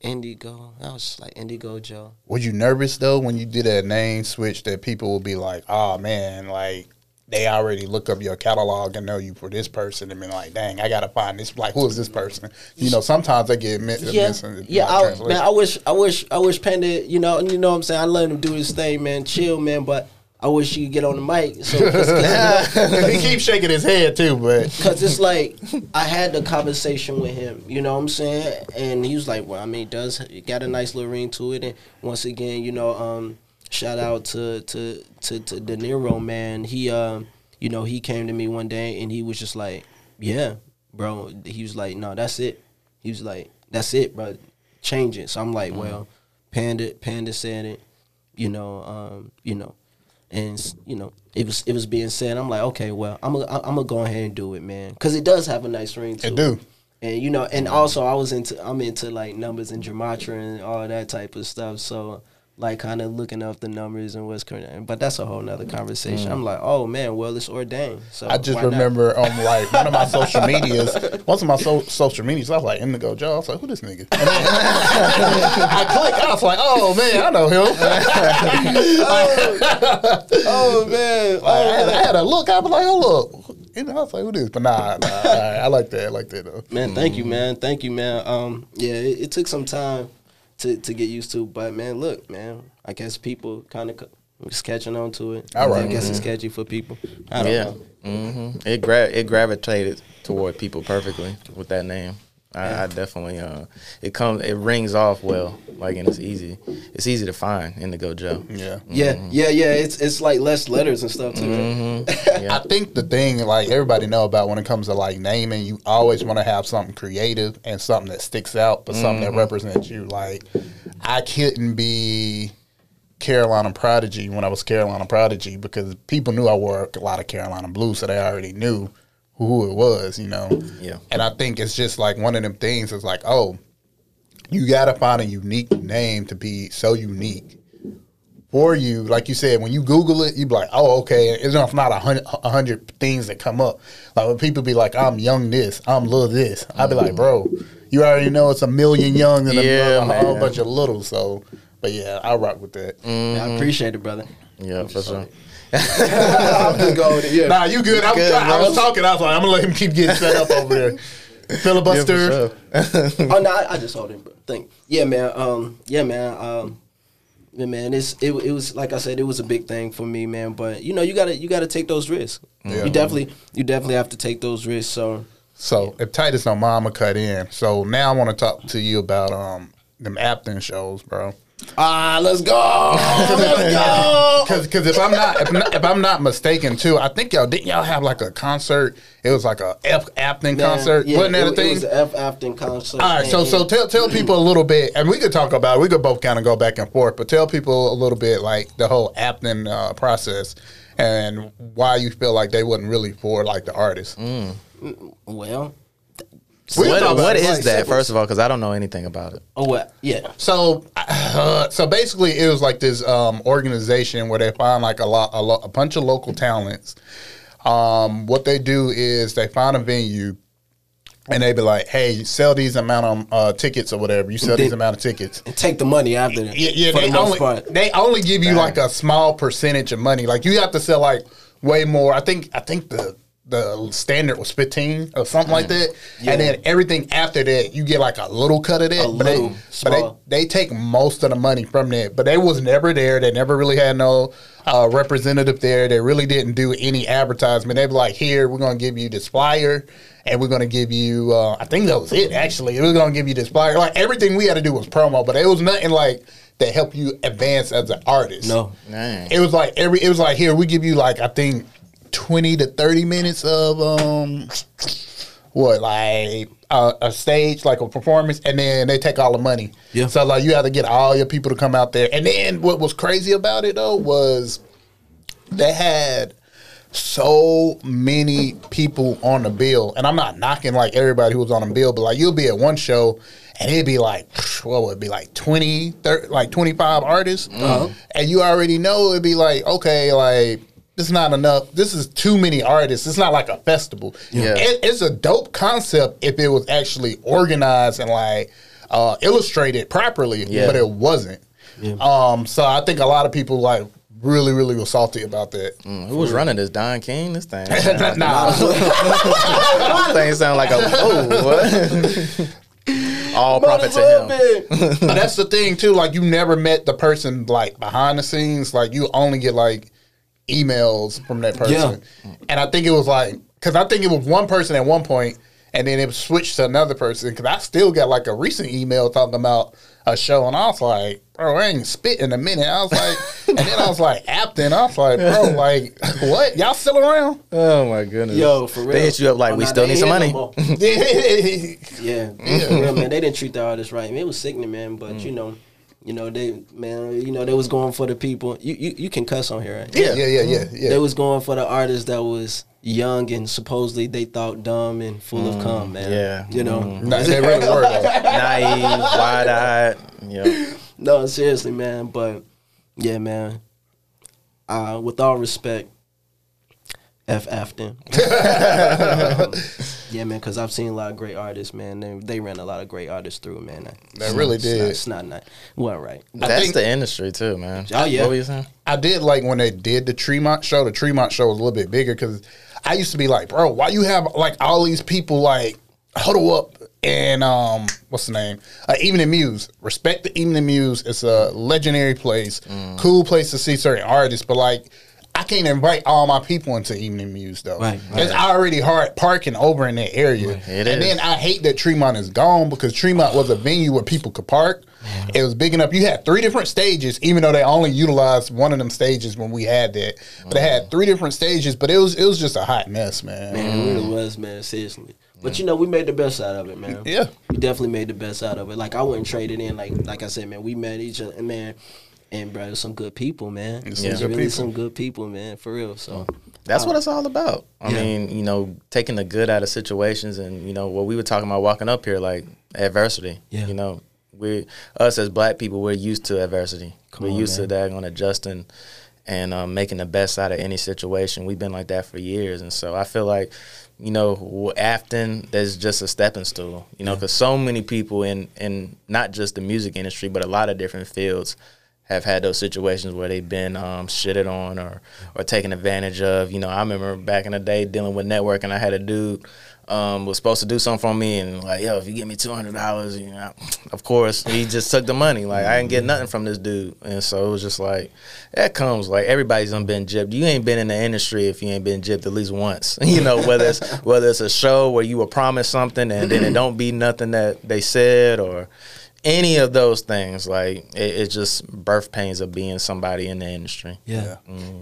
Indigo. I was like Indigo Jo. Were you nervous though when you did that name switch that people would be like, "Oh man, like they already look up your catalog and know you for this person," and be like, "Dang, I gotta find this. Like, who is this person?" You know, sometimes they get mi- Yeah, missing. yeah. I, man, I wish, I wish, I wish Panda. You know, you know what I'm saying. I let him do his thing, man. Chill, man. But I wish you could get on the mic. So, he keeps shaking his head too, but Cause it's like I had the conversation with him, you know what I'm saying, and he was like, "Well, I mean, it does it got a nice little ring to it?" And once again, you know, um, shout out to to to, to De Niro, man. He, um, you know, he came to me one day and he was just like, "Yeah, bro." He was like, "No, that's it." He was like, "That's it, bro. Change it." So I'm like, "Well, Panda, Panda said it, you know, um, you know." And you know it was it was being said. I'm like, okay, well, I'm gonna I'm gonna go ahead and do it, man, because it does have a nice ring to It it. do. And you know, and also I was into I'm into like numbers and gematria and all that type of stuff. So like kind of looking up the numbers and what's current. But that's a whole nother conversation. I'm like, oh man, well it's ordained. So I just why not? remember on like one of my social medias, one of my so- social medias, I was like Indigo Jo. I was like, who this nigga? I clicked. I was like, oh man, I know him. oh man, I, had, I had a look. I was like, oh look, you know, I was like, who this? But nah, nah, right, I like that. I like that though. Man, thank you, Mm-hmm. man. Thank you, man. Um, yeah, it, it took some time to to get used to, but man, look, man. I guess people kind of was catching on to it. All right. I guess it's catchy for people. I don't yeah, know. hmm it gra- it gravitated toward people perfectly with that name. I, I definitely uh, it comes it rings off well, like and it's easy. It's easy to find Indigo Jo. Yeah. Yeah, Mm-hmm. yeah, yeah. It's it's like less letters and stuff too. right? Yeah. I think the thing like everybody know about when it comes to like naming, you always want to have something creative and something that sticks out, but something that represents you. Like I couldn't be Carolina Prodigy when I was Carolina Prodigy because people knew I wore a lot of Carolina blues, so they already knew who it was, you know. Yeah. And I think it's just like one of them things. It's like, oh, you got to find a unique name to be so unique for you. Like you said, when you Google it, you'd be like, oh, okay. It's not not a hundred, a hundred things that come up. Like when people be like, I'm young this, I'm little this. I'd be like, bro, you already know it's a million young and a, Yeah, a whole man. bunch of little. So, but yeah, I rock with that. Mm-hmm. Yeah, I appreciate it, brother. Yeah, for sure. I'm just going. Yeah. Nah, you good? I'm, Good, I, I was talking. I was like, I'm gonna let him keep getting set up over there. Filibuster. Yeah, sure. oh no, I, I just hold it, bro. Thank. Yeah, man. Um, yeah, man. Um, yeah, man. It's it, it was like I said, it was a big thing for me, man. But you know, you gotta you gotta take those risks. Yeah. You definitely you definitely have to take those risks. So So if Titus no mama cut in, so now I want to talk to you about um them Afton shows, bro. Ah, let's go, let's go. Because if I'm not if, not if I'm not mistaken too, I think y'all didn't y'all have like a concert. It was like a F Afton concert, Yeah, wasn't that it, a thing? It was the F Afton concert. All right, so so tell tell people a little bit, and we could talk about it. We could both kind of go back and forth, but tell people a little bit like the whole Afton uh, process and why you feel like they wasn't really for like the artist. well, We can what talk about what it, is like, that? simple. First of all, because I don't know anything about it. oh what? Yeah, So, uh, so basically, it was like this um, organization where they find like a lot, a, lo- a bunch of local talents. Um, what they do is they find a venue, and they be like, "Hey, sell these amount of uh, tickets or whatever. You sell these amount of tickets." and take the money after that. Yeah, yeah. They the only part. they only give you like a small percentage of money. Like you have to sell like way more. I think I think the the standard was fifteen or something like that. Yeah. And then everything after that, you get like a little cut of that. A but they, little, but they they take most of the money from that. But they was never there. They never really had no uh, representative there. They really didn't do any advertisement. They be like, here we're gonna give you this flyer. And we're gonna give you. Uh, I think that was it. Actually, we was gonna give you this flyer. Like everything we had to do was promo, but it was nothing like that help you advance as an artist. No, Dang. It was like every. It was like here we give you like I think twenty to thirty minutes of um what like a, a stage like a performance, and then they take all the money. Yeah. So like you have to get all your people to come out there, and then what was crazy about it though was they had so many people on the bill, and I'm not knocking like everybody who was on the bill, but like you'll be at one show and it'd be like what would it be like 20, 30, like 25 artists, and you already know it'd be like okay, like is not enough. This is too many artists. It's not like a festival. Yeah. It- it's a dope concept if it was actually organized and like uh, illustrated properly, Yeah. but it wasn't. Um, so I think a lot of people like really, really was salty about that. Mm, Who was running this? Don King? This thing. nah, this thing sound like a oh what? All profit to him. him. but that's the thing too. Like you never met the person like behind the scenes. Like you only get like emails from that person. And I think it was like because I think it was one person at one point, and then it switched to another person. Because I still got like a recent email talking about a show, and I was like, bro, I ain't spit in a minute. I was like, and then I was like, Afton. I was like, bro, like what? Y'all still around? Oh my goodness. Yo, for real. They hit you up like Oh, we nah, still need some money. no more. yeah. Yeah, for real, man. They didn't treat the artists right. Man, it was sickening, man. But Mm. you know, you know they, man, you know they was going for the people. You you, you can cuss on here, right? Yeah, yeah, yeah, yeah, yeah. They was going for the artists that was young and supposedly they thought dumb and full of cum, man. Mm. yeah. you know. Nah, they really were. Though. Naive, wide eyed. Yep. No, seriously, man. But yeah, man. Uh, with all respect, F Afton. Um, yeah, man. Because I've seen a lot of great artists, man. They, they ran a lot of great artists through, man. They really not- did. It's not, not well, right. That's think- the industry too, man. Oh, yeah. What were you saying? I did like when they did the Tremont show. The Tremont show was a little bit bigger because I used to be like, bro, why you have like all these people like huddle up and um, what's the name? Uh, Evening Muse. Respect the Evening Muse. It's a legendary place, cool place to see certain artists, but like. I can't invite all my people into Evening Muse though. Right, It's already hard parking over in that area. It and is. then I hate that Tremont is gone because Tremont was a venue where people could park. It was big enough. You had three different stages, even though they only utilized one of them stages when we had that. But they had three different stages, but it was it was just a hot mess, man. Man, it really was, man. Seriously. But you know, we made the best out of it, man. Yeah. we definitely made the best out of it. Like I wouldn't trade it in. Like like I said, man, we met each other, man. And bro, some good people, man. It's some good really people. some good people, man. For real. So That's what it's all about. I Yeah. mean, you know, taking the good out of situations and, you know, what we were talking about walking up here, like adversity. Yeah. You know, we us as black people, we're used to adversity. Come we're on, used man. to that on adjusting and um, making the best out of any situation. We've been like that for years. And so I feel like, you know, Afton, there's just a stepping stool, you know, because so many people in, in not just the music industry, but a lot of different fields have had those situations where they've been um, shitted on or or taken advantage of. You know, I remember back in the day dealing with networking. I had a dude um, was supposed to do something for me, and like, yo, if you give me two hundred dollars, you know, of course, he just took the money. Like, I didn't get nothing from this dude, and so it was just like that comes like everybody's done been gypped. You ain't been in the industry if you ain't been gypped at least once. you know, whether it's whether it's a show where you were promised something and then it don't be nothing that they said or any of those things like it, it's just birth pains of being somebody in the industry yeah.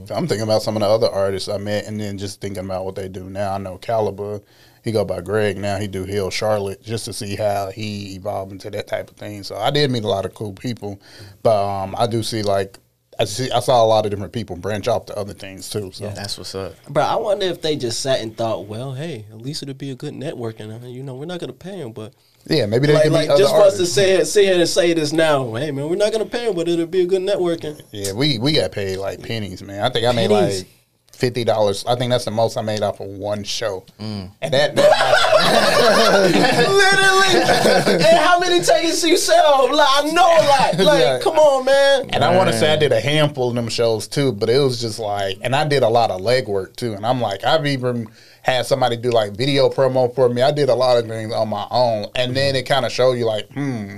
So I'm thinking about some of the other artists I met, and then just thinking about what they do now. I know Caliber, he go by Greg now. He do Hill Charlotte just to see how he evolved into that type of thing. So I did meet a lot of cool people, but um, I do see like I see I saw a lot of different people branch off to other things too. So that's what's up Bro, I wonder if they just sat and thought, well, hey, at least it'll be a good networking. uh, You know, we're not gonna pay him, but yeah, maybe they like, like other just for us to artists. say sit here and say this now, hey man, we're not gonna pay him, but it'll be a good networking. Yeah, we we got paid like pennies, man. I think I made Pennies. like fifty dollars. I think that's the most I made off of one show, Mm. and that, that Literally. and how many tickets do you sell? Like I know, like, like Yeah. come on, man. And I want to say I did a handful of them shows too, but it was just like, and I did a lot of legwork too. And I'm like, I've even had somebody do like video promo for me. I did a lot of things on my own, and then it kind of showed you like, hmm,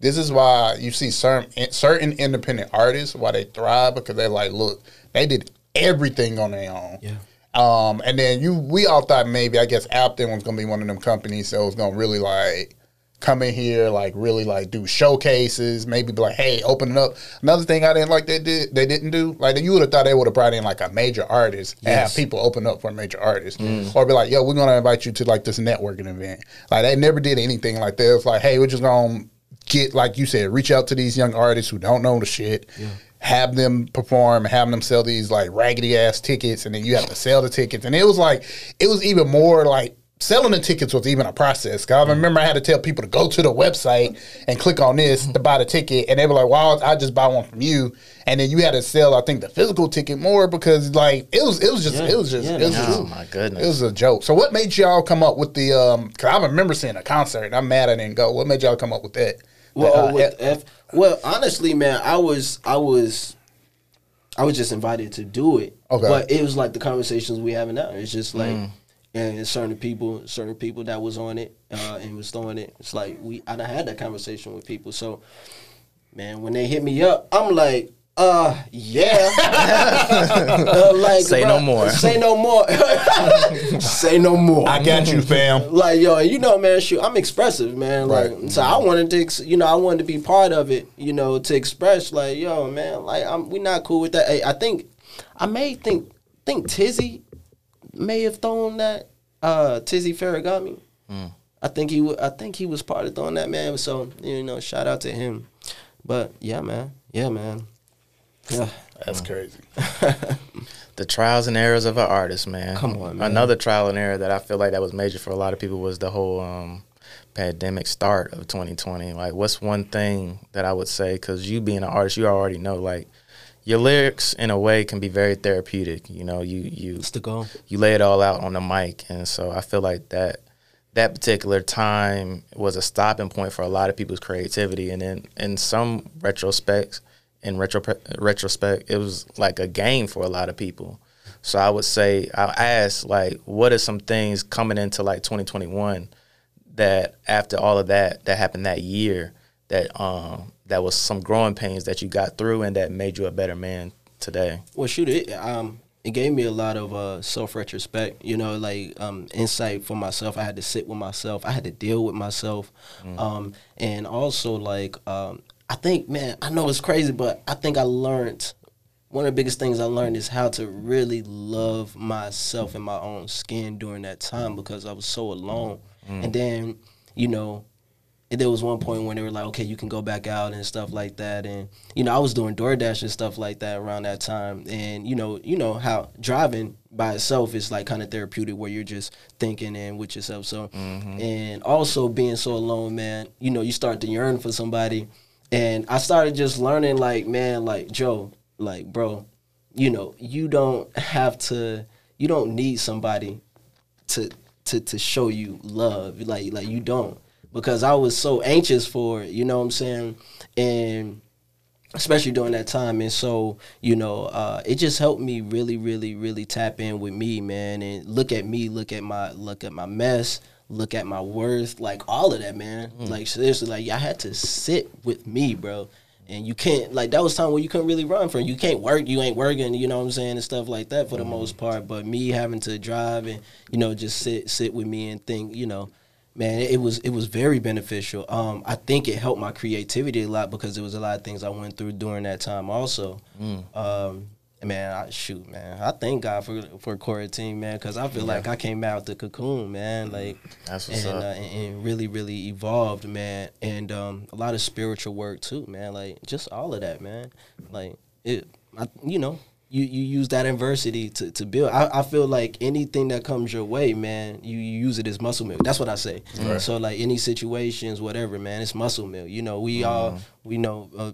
this is why you see certain certain independent artists why they thrive because they're like, look, they did everything on their own. Yeah. Um, and then you, we all thought maybe I guess Afton was gonna be one of them companies that was gonna really like come in here, like really like do showcases, maybe be like, hey, open it up. Another thing I didn't like they did they didn't do, like you would have thought they would have brought in like a major artist and have people open up for a major artist. Or be like, yo, we're gonna invite you to like this networking event. Like they never did anything like that. It's like, hey, we're just gonna get like you said, reach out to these young artists who don't know the shit. Have them perform, have them sell these like raggedy ass tickets, and then you have to sell the tickets. And it was like, it was even more like selling the tickets was even a process. Cause I remember I had to tell people to go to the website and click on this to buy the ticket, and they were like, "Well, I just buy one from you." And then you had to sell, I think, the physical ticket more because like it was, it was just, Yeah, it was just, yeah, it was no. just, Oh, my goodness. it was a joke. So what made y'all come up with the? um Cause I remember seeing a concert. and I'm mad I didn't go. What made y'all come up with that? Well, uh, with F, well, honestly, man, I was, I was, I was just invited to do it. Okay. But it was like the conversations we having now. It's just like, and certain people, certain people that was on it uh, and was throwing it. It's like we, I done had that conversation with people. So, man, when they hit me up, I'm like, uh, yeah. Uh, like, Say no more. Say no more. say no more. I got you, fam. Like yo, you know, man, shoot, I'm expressive, man. Like, Right. so I wanted to, ex- you know, I wanted to be part of it, you know, to express, like, yo, man, like, I'm, we not cool with that. Hey, I think, I may think, think Tizzy may have thrown that, uh, Tizzy Farragami. I think he, wa- I think he was part of throwing that, man. So, you know, shout out to him. But yeah, man, yeah, man, yeah. That's crazy. the trials and errors of an artist, man. Come on, man. Another trial and error that I feel like that was major for a lot of people was the whole um, pandemic start of 2020. Like, what's one thing that I would say? Because you being an artist, you already know, like, your lyrics in a way can be very therapeutic. You know, you you It's the goal. you lay it all out on the mic, and so I feel like that that particular time was a stopping point for a lot of people's creativity, and then in some retrospects, in retro retrospect, it was like a game for a lot of people. So I would say I ask like, what are some things coming into like 2021 that after all of that that happened that year that um that was some growing pains that you got through and that made you a better man today? Well, shoot, it um, it gave me a lot of uh, self retrospect. You know, like um, insight for myself. I had to sit with myself. I had to deal with myself, Mm. um, and also like um, I think, man, I know it's crazy, but I think I learned. One of the biggest things I learned is how to really love myself in my own skin during that time because I was so alone. Mm. And then, you know, and there was one point when they were like, okay, you can go back out and stuff like that. And you know, I was doing DoorDash and stuff like that around that time. And you know, you know how driving by itself is like kind of therapeutic, where you're just thinking and with yourself. So, and also being so alone, man, you know, you start to yearn for somebody. And I started just learning, like, man, like Jo, like, bro, you know, you don't have to, you don't need somebody to to to show you love. Like like you don't. Because I was so anxious for it you know what I'm saying? And especially during that time. And so you know uh, it just helped me really really really tap in with me man. And look at me look at my look at my mess look at my worth like all of that man. Like seriously like I had to sit with me bro. And you can't like that was time where you couldn't really run from. You can't work you ain't working you know what i'm saying and stuff like that for the most part. But me having to drive and you know just sit sit with me and think you know man it, it was it was very beneficial. Um i think it helped my creativity a lot because there was a lot of things i went through during that time also. Um man I, shoot man. I thank god for for quarantine man because i feel like i came out the cocoon man like That's what's and, up. uh, and, and really really evolved man. And um, a lot of spiritual work too man like just all of that man. Like it I, you know you, you use that adversity to, to build. I, I feel like anything that comes your way man you, you use it as muscle milk that's what i say. So like any situations whatever man it's muscle milk you know we all we know uh,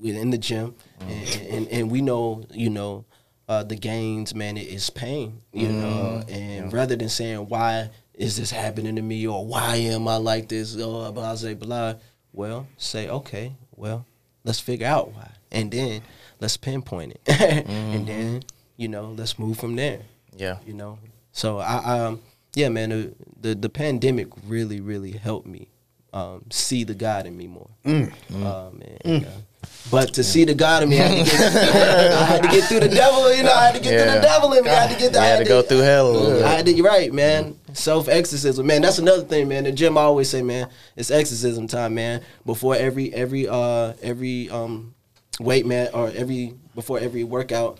we're in the gym and, and, and we know you know uh, the gains man it is pain you know and rather than saying why is this happening to me? or why am i like this? or blah blah blah well say okay well let's figure out why and then let's pinpoint it. And then you know let's move from there Yeah. you know. So i um yeah man the the, the pandemic really really helped me um, see the god in me more. Mm. Oh, man, yeah. But to see the God in me, I had, to get, I had to get through the devil. You know, I had to get through the devil in me. I had to get. I had to go through hell. I had to. You're right, man. Self exorcism, man. That's another thing, man. The gym I always say, man, it's exorcism time, man. Before every every uh every um weight, man, or every before every workout,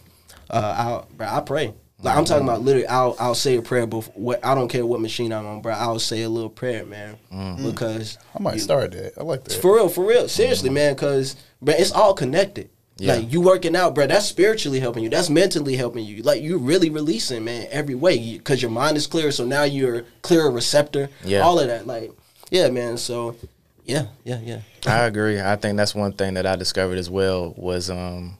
uh, I I pray. Like I'm talking about literally, I'll I'll say a prayer before. What I don't care what machine I'm on, bro. I'll say a little prayer, man, because I might you- start that. I like that. for real, for real. Seriously, man, because it's all connected. Yeah. Like you working out, bro. That's spiritually helping you. That's mentally helping you. Like you really releasing, man, every way because your mind is clear. So now you're a clearer receptor. Yeah. All of that, like, yeah, man. So, yeah, yeah, yeah. I agree. I think that's one thing that I discovered as well was um,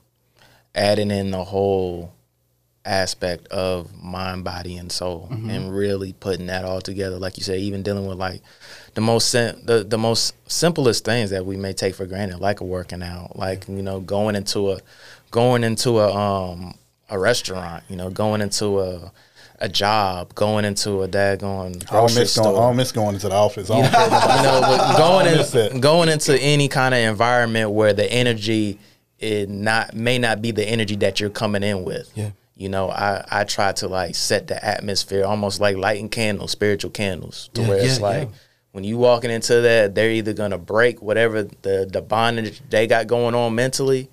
adding in the whole aspect of mind, body, and soul, and really putting that all together. Like you said, even dealing with like the most sim- the the most simplest things that we may take for granted, like a working out, like you know going into a going into a um a restaurant, you know, going into a a job, going into a daggone I don't grocery miss going. I don't miss going into the office. I don't you know, going miss in, going into any kind of environment where the energy it not may not be the energy that you're coming in with. Yeah. You know, I I try to like set the atmosphere almost like lighting candles, spiritual candles, to Yeah, where it's yeah, like yeah. when you walking into that, they're either gonna break whatever the the bondage they got going on mentally,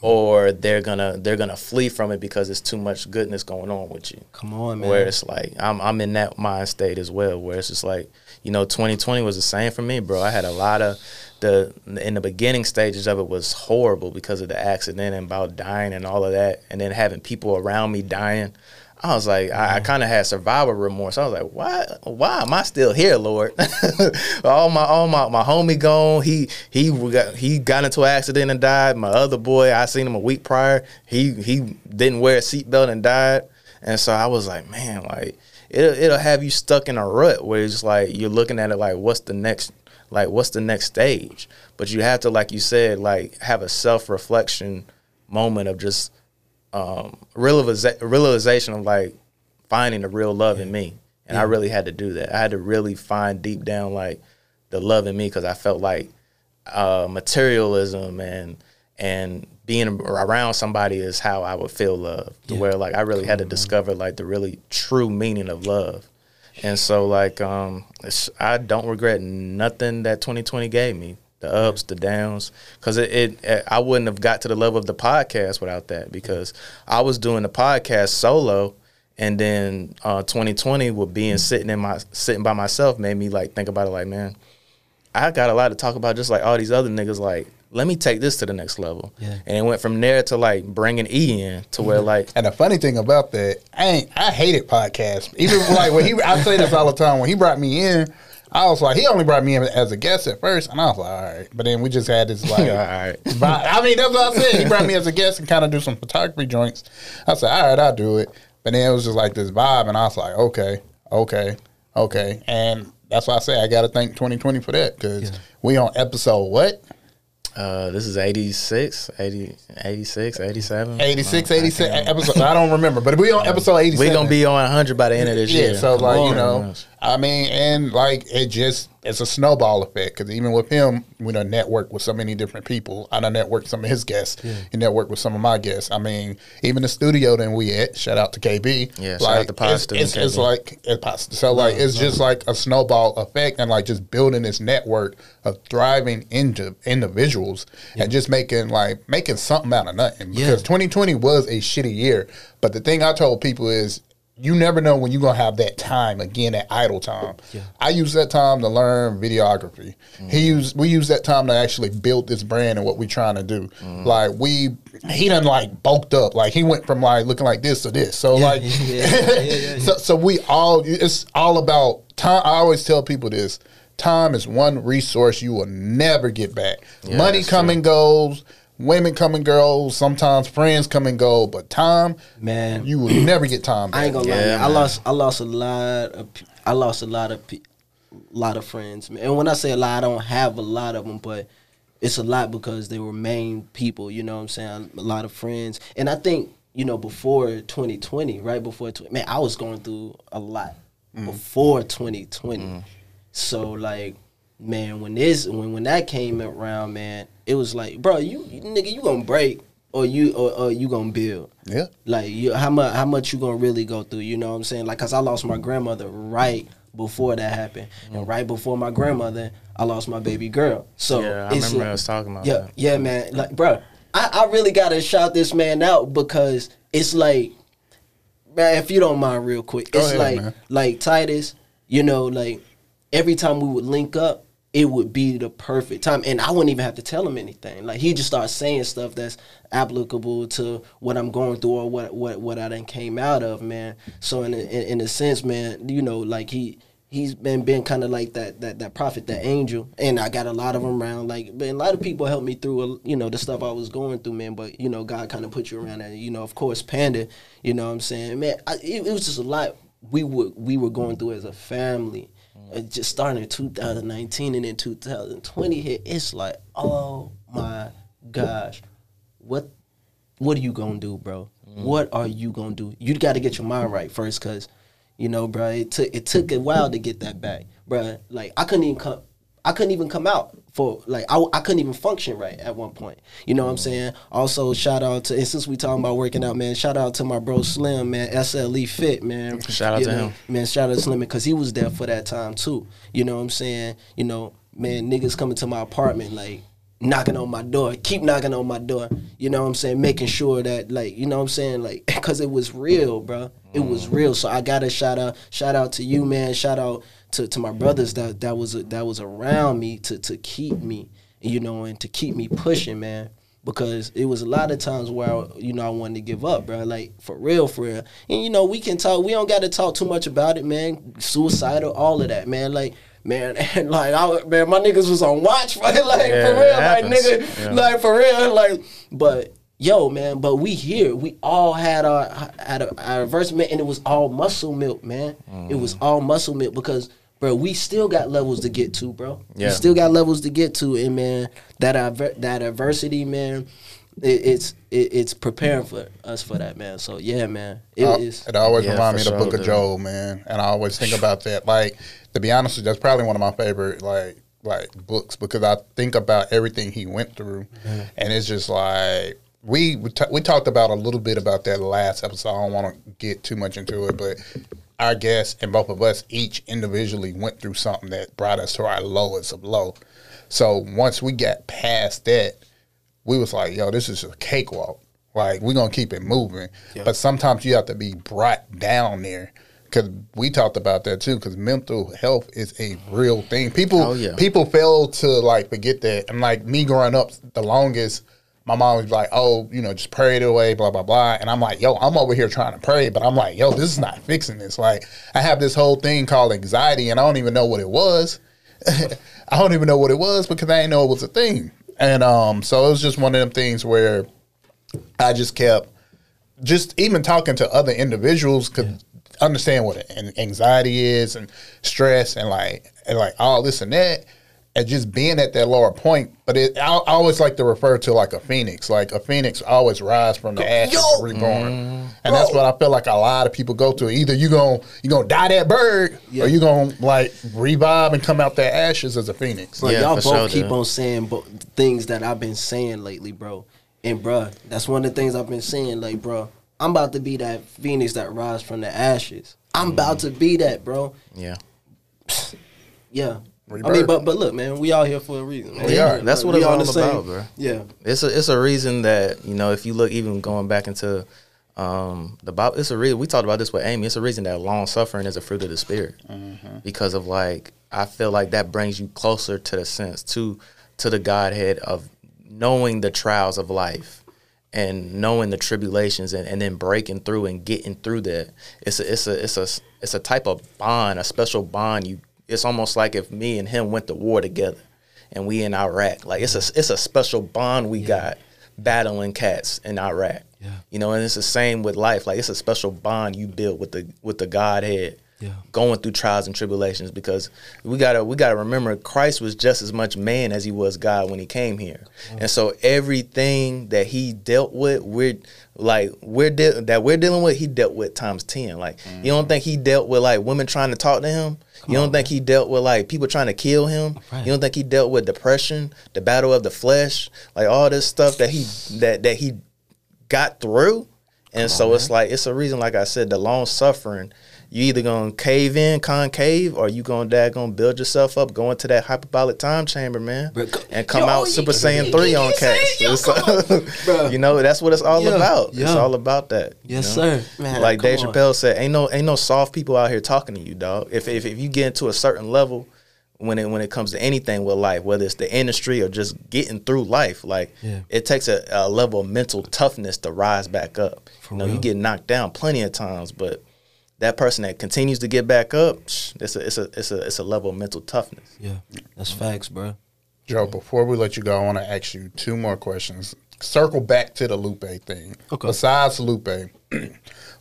or they're gonna they're gonna flee from it because it's too much goodness going on with you Come on, man. where it's like I'm I'm in that mind state as well, where it's just like you know 2020 was the same for me, bro. I had a lot of the in the beginning stages of it was horrible because of the accident and about dying and all of that, and then having people around me dying. I was like, I, I mm-hmm. kind of had survivor remorse. I was like, why, why am I still here, Lord? all my, all my, my homie gone. He, he got, he got into an accident and died. My other boy, I seen him a week prior. He, he didn't wear a seatbelt and died. And so I was like, man, like it'll, it'll have you stuck in a rut where it's like you're looking at it like, what's the next, like what's the next stage? But you have to, like you said, like have a self reflection moment of just um, realiza- realization of like finding the real love in me, and I really had to do that. I had to really find deep down like the love in me because I felt like uh, materialism and and being around somebody is how I would feel love. To where like I really had to discover like the really true meaning of love. And so like um I don't regret nothing that 2020 gave me. The ups, the downs, because it, it, I wouldn't have got to the level of the podcast without that. Because I was doing the podcast solo, and then uh, 2020 with being sitting in my sitting by myself made me like think about it. Like, man, I got a lot to talk about, just like all these other niggas. Like, let me take this to the next level. Yeah. And it went from there to like bringing E in to where mm-hmm. like And the funny thing about that, I ain't, I hated podcasts. Even like when he, I say this all the time. When he brought me in, I was like, he only brought me in as a guest at first, and I was like, all right. But then we just had this like, all right. vibe. I mean, that's what I said. He brought me as a guest and kind of do some photography joints. I said, all right, I'll do it. But then it was just like this vibe, and I was like, okay, okay, okay. And that's why I say I got to thank 2020 for that because we on episode what? Uh, this is 86, 80, 86, 87. 86, 86 episode. I don't remember, but we on episode 87. We're gonna be on 100 by the end of this Yeah, year. so like you know, knows. I mean, and like it just it's a snowball effect because even with him, we done network with so many different people. I done network some of his guests. He networked with some of my guests. I mean, even the studio that we at. Shout out to KB. Yeah, shout out to Pasta It's, it's, it's like it's pasta. So like it's just like a snowball effect and like just building this network of thriving into individuals and just making like making something out of nothing. Yeah. Because 2020 was a shitty year, but the thing I told people is you never know when you're gonna have that time again, that idle time. Yeah. I use that time to learn videography. He mm-hmm. used we use that time to actually build this brand and what we're trying to do. Mm-hmm. Like we he done like bulked up. Like he went from like looking like this to this. So like yeah, yeah, yeah, so so we all it's all about time. I always tell people this. Time is one resource you will never get back. Money come true. and goes, women come and go, sometimes friends come and go, but time, Man. you will never get time back. I ain't gonna lie, Yeah, man. I lost I lost a lot of I lost a lot of pe- lot of friends. And when I say a lot, I don't have a lot of them, but it's a lot because they were main people. You know what I'm saying? A lot of friends, and I think you know before 2020, right before 20, man, I was going through a lot mm. before 2020. Mm. So like, man, when this when when that came around, man, it was like, bro, you, you nigga, you gonna break or you or, or you gonna build. Yeah. Like you, how much how much you gonna really go through? You know what I'm saying? Like, cause I lost my grandmother right before that happened, and mm. right before my grandmother, I lost my baby girl. So Yeah, I remember like- us talking about yeah, that. yeah, man. Like, bro, I, I really gotta shout this man out because it's like, man, if you don't mind, real quick, it's ahead, like man. like Titus. You know, like every time we would link up, it would be the perfect time, and I wouldn't even have to tell him anything. Like he just starts saying stuff that's applicable to what I'm going through or what what what I then came out of, man. So in a, in, a sense, man, you know, like he. He's been been kind of like that that that prophet, that angel, and I got a lot of them around. Like, but a lot of people helped me through, you know, the stuff I was going through, man. But you know, God kind of put you around, and you know, of course, Panda. You know, what I'm saying, man, I, it, it was just a lot we were we were going through as a family. Uh, just starting in 2019 and then 2020 hit, it's like, oh my gosh, what what are you gonna do, bro? What are you gonna do? You got to get your mind right first, cause you know, bro, it took it took a while to get that back, bro. Like I couldn't even come, I couldn't even come out for like I, I couldn't even function right at one point. You know what I'm saying? Also, shout out to and since we talking about working out, man, shout out to my bro Slim, man, SLE Fit, man. Shout out You to know, him. man. Shout out to Slim because he was there for that time too. You know what I'm saying? You know, man, niggas coming to my apartment like knocking on my door, keep knocking on my door. You know what I'm saying? Making sure that like, you know what I'm saying? Like, cause it was real, bro. It was mm. real. So I gotta shout out, shout out to you, man. Shout out to, to my brothers that that was that was around me to to keep me, you know, and to keep me pushing, man. Because it was a lot of times where you know I wanted to give up, bro. Like for real, for real. And you know we can talk. We don't got to talk too much about it, man. Suicidal, all of that, man. Like man, and like I, man, my niggas was on watch, like, like Yeah, for real, like nigga, Yeah. like for real, like. But yo, man, but we here. We all had our had a, our adversity, and it was all muscle milk, man. It was Mm. all muscle milk because. Bro, we still got levels to get to, bro. Yeah. We still got levels to get to, and man, that adver- that adversity, man, it, it's it, it's preparing for us for that, man. So yeah, man, it Uh, is. it always Yeah, reminds me for of the sure, Book of dude. Job, man, and I always think about that. Like to be honest, you, that's probably one of my favorite like like books because I think about everything he went through, and it's just like we we, ta- we talked about a little bit about that last episode. I don't want to get too much into it, but our guests and both of us each individually went through something that brought us to our lowest of low. So once we got past that, we was like, yo, this is a cakewalk. Like we're gonna keep it moving. But sometimes you have to be brought down there. Cause we talked about that too. Cause mental health is a real thing. People, Oh, yeah. people fail to like forget that. And like me growing up, the longest, my mom was like, "Oh, you know, just pray it away, blah blah blah." And I'm like, "Yo, I'm over here trying to pray, but I'm like, yo, this is not fixing this. Like, I have this whole thing called anxiety, and I don't even know what it was. I don't even know what it was because I didn't know it was a thing. And um, so it was just one of them things where I just kept just even talking to other individuals could understand what an anxiety is and stress and like and like all this and that and just being at that lower point. But it, I, I always like to refer to like a phoenix. Like a phoenix always rise from the ashes Yo! and reborn, mm-hmm. and that's what I feel like a lot of people go to. Either you gonna you gonna die that bird, Yeah. or you gonna like revive and come out that ashes as a phoenix. Bro, Yeah, y'all both sure, keep dude. on saying bo- things that I've been saying lately, bro. And bro, that's one of the things I've been saying. Like, bro, I'm about to be that phoenix that rise from the ashes. I'm about mm. to be that, bro. Yeah. Yeah. I mean, but but look, man, we all here for a reason. Man. We are. That's what We it's on all the same- about, bro. Yeah. It's a it's a reason that you know if you look even going back into um, the Bible, it's a reason we talked about this with Amy. It's a reason that long suffering is a fruit of the spirit because of like I feel like that brings you closer to the sense to to the Godhead of knowing the trials of life and knowing the tribulations and, and then breaking through and getting through that. It's a it's a it's a it's a type of bond, a special bond. You it's almost like if me and him went to war together and we in Iraq. Like it's a it's a special bond we got battling cats in Iraq. Yeah. You know, and it's the same with life. Like it's a special bond you build with the with the Godhead. Yeah. Going through trials and tribulations because we gotta we gotta remember Christ was just as much man as he was God when he came here, and so everything that he dealt with, we're like we're de- that we're dealing with, he dealt with times ten. Like you don't think he dealt with like women trying to talk to him? you don't think he dealt with like people trying to kill him? Right. You don't think he dealt with depression, the battle of the flesh, like all this stuff that he that that he got through. And so it's like it's a reason, like I said, the long suffering. You either gonna cave in, concave, or you gonna dad gonna build yourself up, go into that hyperbolic time chamber, man, and come Yo, out Super you- Saiyan you- three you on cats. yo, you know that's what it's all Yeah, about. It's all about that. you Yes, know? sir. Man, like Dave on. Chappelle said, ain't no ain't no soft people out here talking to you, dog. If if, if you get into a certain level, when it when it comes to anything with life, whether it's the industry or just getting through life, like Yeah. it takes a, a level of mental toughness to rise back up. For you know, you get knocked down plenty of times, but that person that continues to get back up, it's a it's a it's a it's a level of mental toughness. Yeah. That's facts, bro. Jo, before we let you go, I want to ask you two more questions. Circle back to the Lupe thing. Okay. Besides Lupe,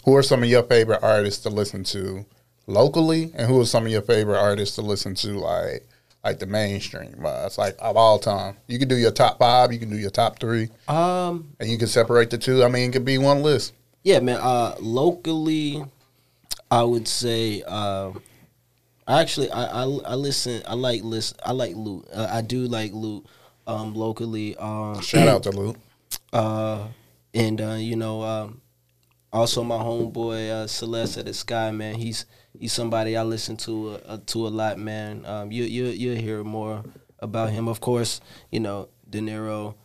who are some of your favorite artists to listen to locally, and who are some of your favorite artists to listen to like like the mainstream wise, like of all time? You can do your top five, you can do your top three, Um, and you can separate the two. I mean, it could be one list. Yeah, man. Uh, locally, I would say. Uh, actually, I, I, I listen. I like listen. I like loot. Uh, I do like loot. Um, locally. Um, Shout out to Luke. uh, and uh, you know, um, also my homeboy uh, Celeste at the Sky, man. He's he's somebody I listen to uh, to a lot, man. Um, you you you'll hear more about him, of course. You know, De Niro.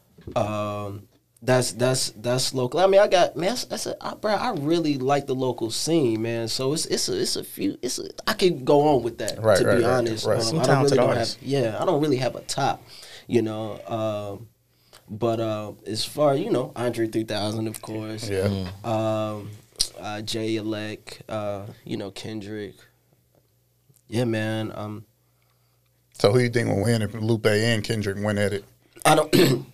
That's that's that's local. I mean, I got man. That's, that's a, I, bro. I really like the local scene, man. So it's it's a it's a few. It's a, I could go on with that. Right, to right, be right, honest, right. Um, Some I don't really don't have. Yeah, I don't really have a top. You know. Um, but uh, as far you know, Andre three thousand, of course. Yeah. Um, uh, Jay Elect, uh, you know Kendrick. Yeah, man. Um, So who you think will win if Lupe and Kendrick win at it? I don't.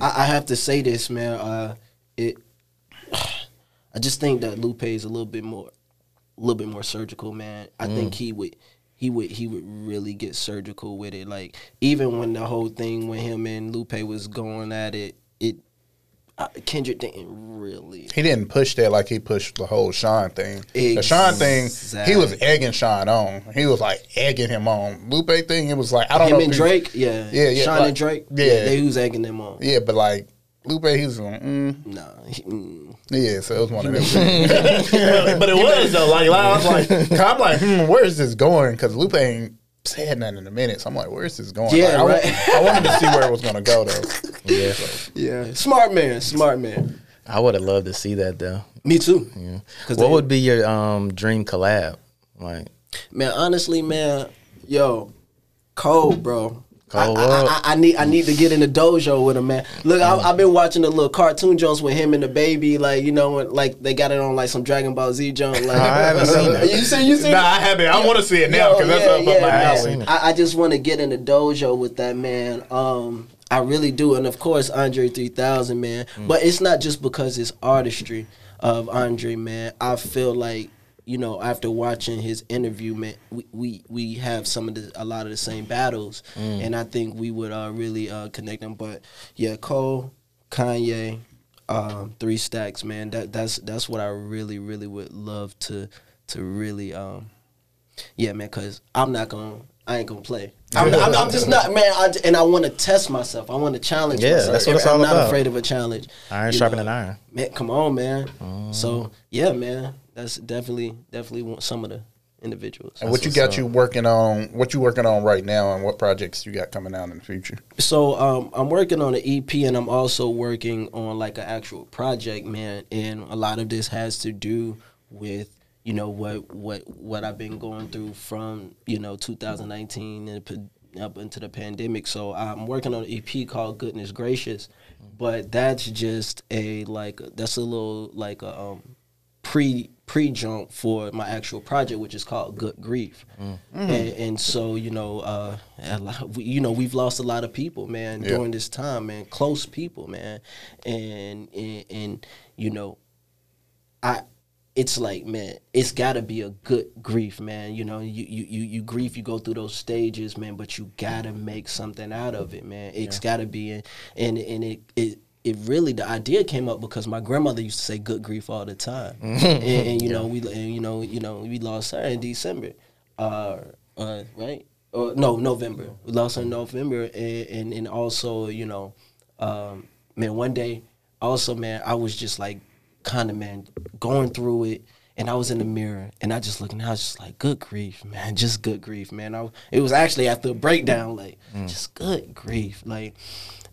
I, I have to say this, man. Uh, it. I just think that Lupe is a little bit more, a little bit more surgical, man. I think he would, he would, he would really get surgical with it. Like even when the whole thing with him and Lupe was going at it, it. Uh, Kendrick didn't really. He didn't push that like he pushed the whole Sean thing. The Sean thing, he was egging Sean on. He was like egging him on. Lupe thing, it was like I don't Him know. and if he- Drake, yeah, Yeah, yeah, Sean like- and Drake, yeah. yeah, they was egging them on. Yeah, but like Lupe, he was like, mm, Nah, he- mm. yeah. So it was one of them. things. but, but it was though. Like I was like, 'cause I'm like, hmm, where is this going? Because Lupe ain't said nothing in a minute. So I'm like, where is this going? Yeah, Like, I, right. wa- I wanted to see where it was going to go though. Yeah, yeah, smart man, smart man. I would have loved to see that though. Me too. Yeah. 'Cause What they- would be your um dream collab? Like Man, honestly, man, yo, Cole, bro. Cole I, I, I, I need I need to get in the dojo with him, man. Look, I, I've been watching the little cartoon Jones with him and the baby, like you know, like they got it on like some Dragon Ball Z junk. Like I haven't seen that. You see, you see? Nah, I haven't. I want to see it now because that's yeah, up yeah, up my man. alley. seen it. I, I just want to get in the dojo with that man. Um, I really do, and of course Andre three thousand, man. Mm. But it's not just because it's artistry of Andre, man. I feel like you know after watching his interview, man, we we, we have some of the a lot of the same battles, Mm. and I think we would uh, really uh, connect them. But yeah, Cole, Kanye. Um, three stacks, man. That that's that's what I really, really would love to to really um yeah, man, because I'm not going to I ain't gonna play. I'm, I'm, I'm just not, man. I, and I want to test myself. I want to challenge. Yeah, myself. that's what it's I'm all not about. afraid of a challenge. iron sharpening iron. Man, come on, man. Mm. So yeah, man. That's definitely definitely some of the individuals. And what you got up. you working on? What you working on right now, and what projects you got coming out in the future? So um, I'm working on an EP, and I'm also working on like an actual project, man. And a lot of this has to do with you know what what what I've been going through from you know 2019 and up into the pandemic. So I'm working on an EP called Goodness Gracious, but that's just a like that's a little like a um, pre pre jump for my actual project, which is called Good Grief, and, and so you know, uh, lot, we, you know, we've lost a lot of people, man, Yeah. during this time, man, close people, man, and and, and you know, I. It's like man, it's got to be a good grief, man. You know, you, you you you grief, you go through those stages, man. But you gotta make something out of it, man. It's gotta be, and and and it it it really the idea came up because my grandmother used to say good grief all the time, and, and you know we and, you know you know we lost her in December, uh, uh right or no November we lost her in November and and, and also you know, um, man one day also man I was just like kind of man going through it. And I was in the mirror, and I just looked, and I was just like, "Good grief, man! Just good grief, man!" I, it was actually after a breakdown, like, just good grief, like,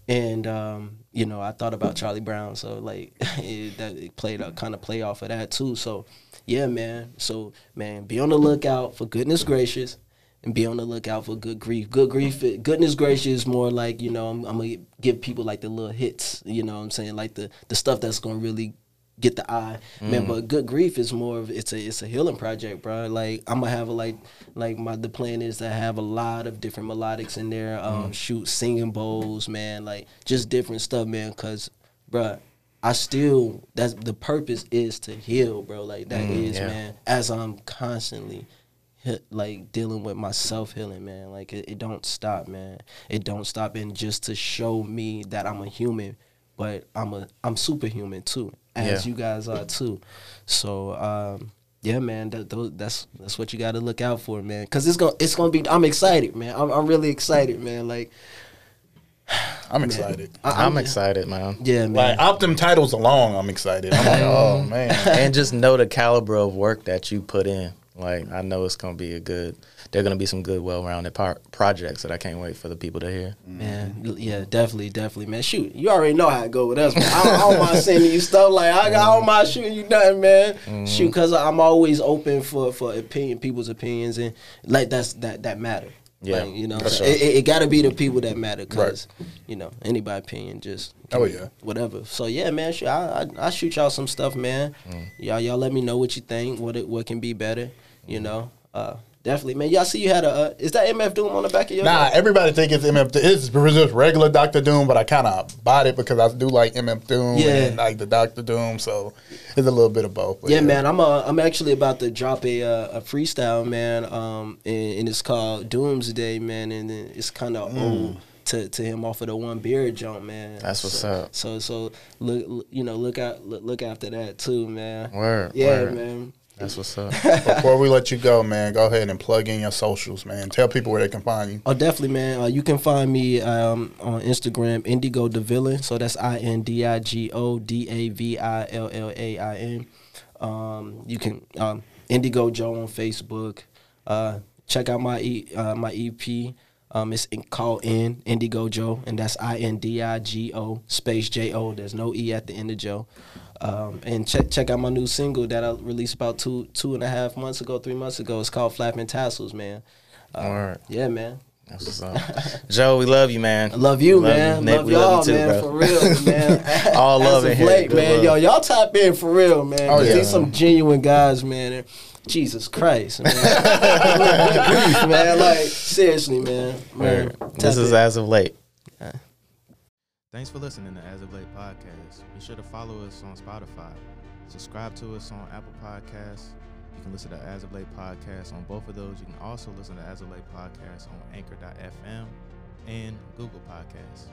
and um, you know, I thought about Charlie Brown, so like it, that it played a kind of play off of that too. So yeah, man. So man, be on the lookout for goodness gracious, and be on the lookout for good grief. Good grief, goodness gracious more like you know I'm, I'm gonna give people like the little hits. You know what I'm saying like the the stuff that's gonna really get the eye, man. Mm-hmm. But good grief is more of it's a it's a healing project, bro. Like I'm gonna have a like like my the plan is to have a lot of different melodics in there. Um, mm-hmm. shoot singing bowls, man. Like just different stuff, man. Cause, bro, I still that's the purpose is to heal, bro. Like that mm, is, yeah. man. As I'm constantly like dealing with my self healing, man. Like it, it don't stop, man. It don't stop, and just to show me that I'm a human, but I'm a I'm superhuman too, as Yeah. you guys are too. So um, yeah, man, that, that's that's what you got to look out for, man. Cause it's gonna it's gonna be. I'm excited, man. I'm, I'm really excited, man. Like I'm excited. I, I'm excited, man. Yeah, man. Like off them titles alone, I'm excited. I'm like, oh man. and just know the caliber of work that you put in. Like I know it's gonna be a good. There are gonna be some good, well-rounded par- projects that I can't wait for the people to hear. Mm-hmm. Man, yeah, definitely, definitely, man. Shoot, you already know how it go with us. Man. I, I don't mind sending you stuff like I, I mm-hmm. don't mind shooting you nothing, man. Mm-hmm. Shoot, cause I'm always open for for opinion, people's opinions, and like that's that that matter. Yeah, Like, you know, for so sure. it, it, it got to be the people that matter, cause you know anybody opinion just Oh, yeah. whatever. So yeah, man, shoot, I, I I shoot y'all some stuff, man. Mm. Y'all y'all let me know what you think, what it what can be better, you know. Uh, definitely, man. Y'all see you had a uh, is that MF Doom on the back of your Nah, everybody think it's MF. It's just regular Doctor Doom, but I kind of bought it because I do like MF Doom Yeah. and like the Doctor Doom, so it's a little bit of both. but Yeah, man. I'm uh, I'm actually about to drop a uh, a freestyle, man. Um, and, and it's called Doomsday, man, and it's kind of old to, to him off of the one beer jump, man. That's what's so, up. So so look look- you know look out look, look after that too, man. Word. Yeah, word. man. That's what's up. Before we let you go, man, go ahead and plug in your socials, man. Tell people where they can find you. Oh, definitely, man. Uh, you can find me um, on Instagram, Indigo the Villain. So that's I N D I G O D A V I L L A I N. Um, you can um, Indigo Jo on Facebook. Uh, check out my e, uh, my EP. Um, it's in, called In Indigo Jo, and that's I N D I G O space J O. There's no E at the end of Joe. Um, and check check out my new single that I released about two two and a half months ago, three months ago. It's called Flapping Tassels, man. Uh, Word. Yeah, man. That's what's up. Jo, we love you, man. I love you, man. Nick, love we y'all, love you too, man. bro. For real, man. All love in here. late, man. love. Yo, y'all tap in for real, man. Oh, yeah. These some genuine guys, man. And Jesus Christ, man. Man. Like seriously, man. man This is in. as of late. Thanks for listening to As of Late Podcast. Be sure to follow us on Spotify. Subscribe to us on Apple Podcasts. You can listen to As of Late Podcast on both of those. You can also listen to As of Late Podcast on Anchor.fm and Google Podcasts.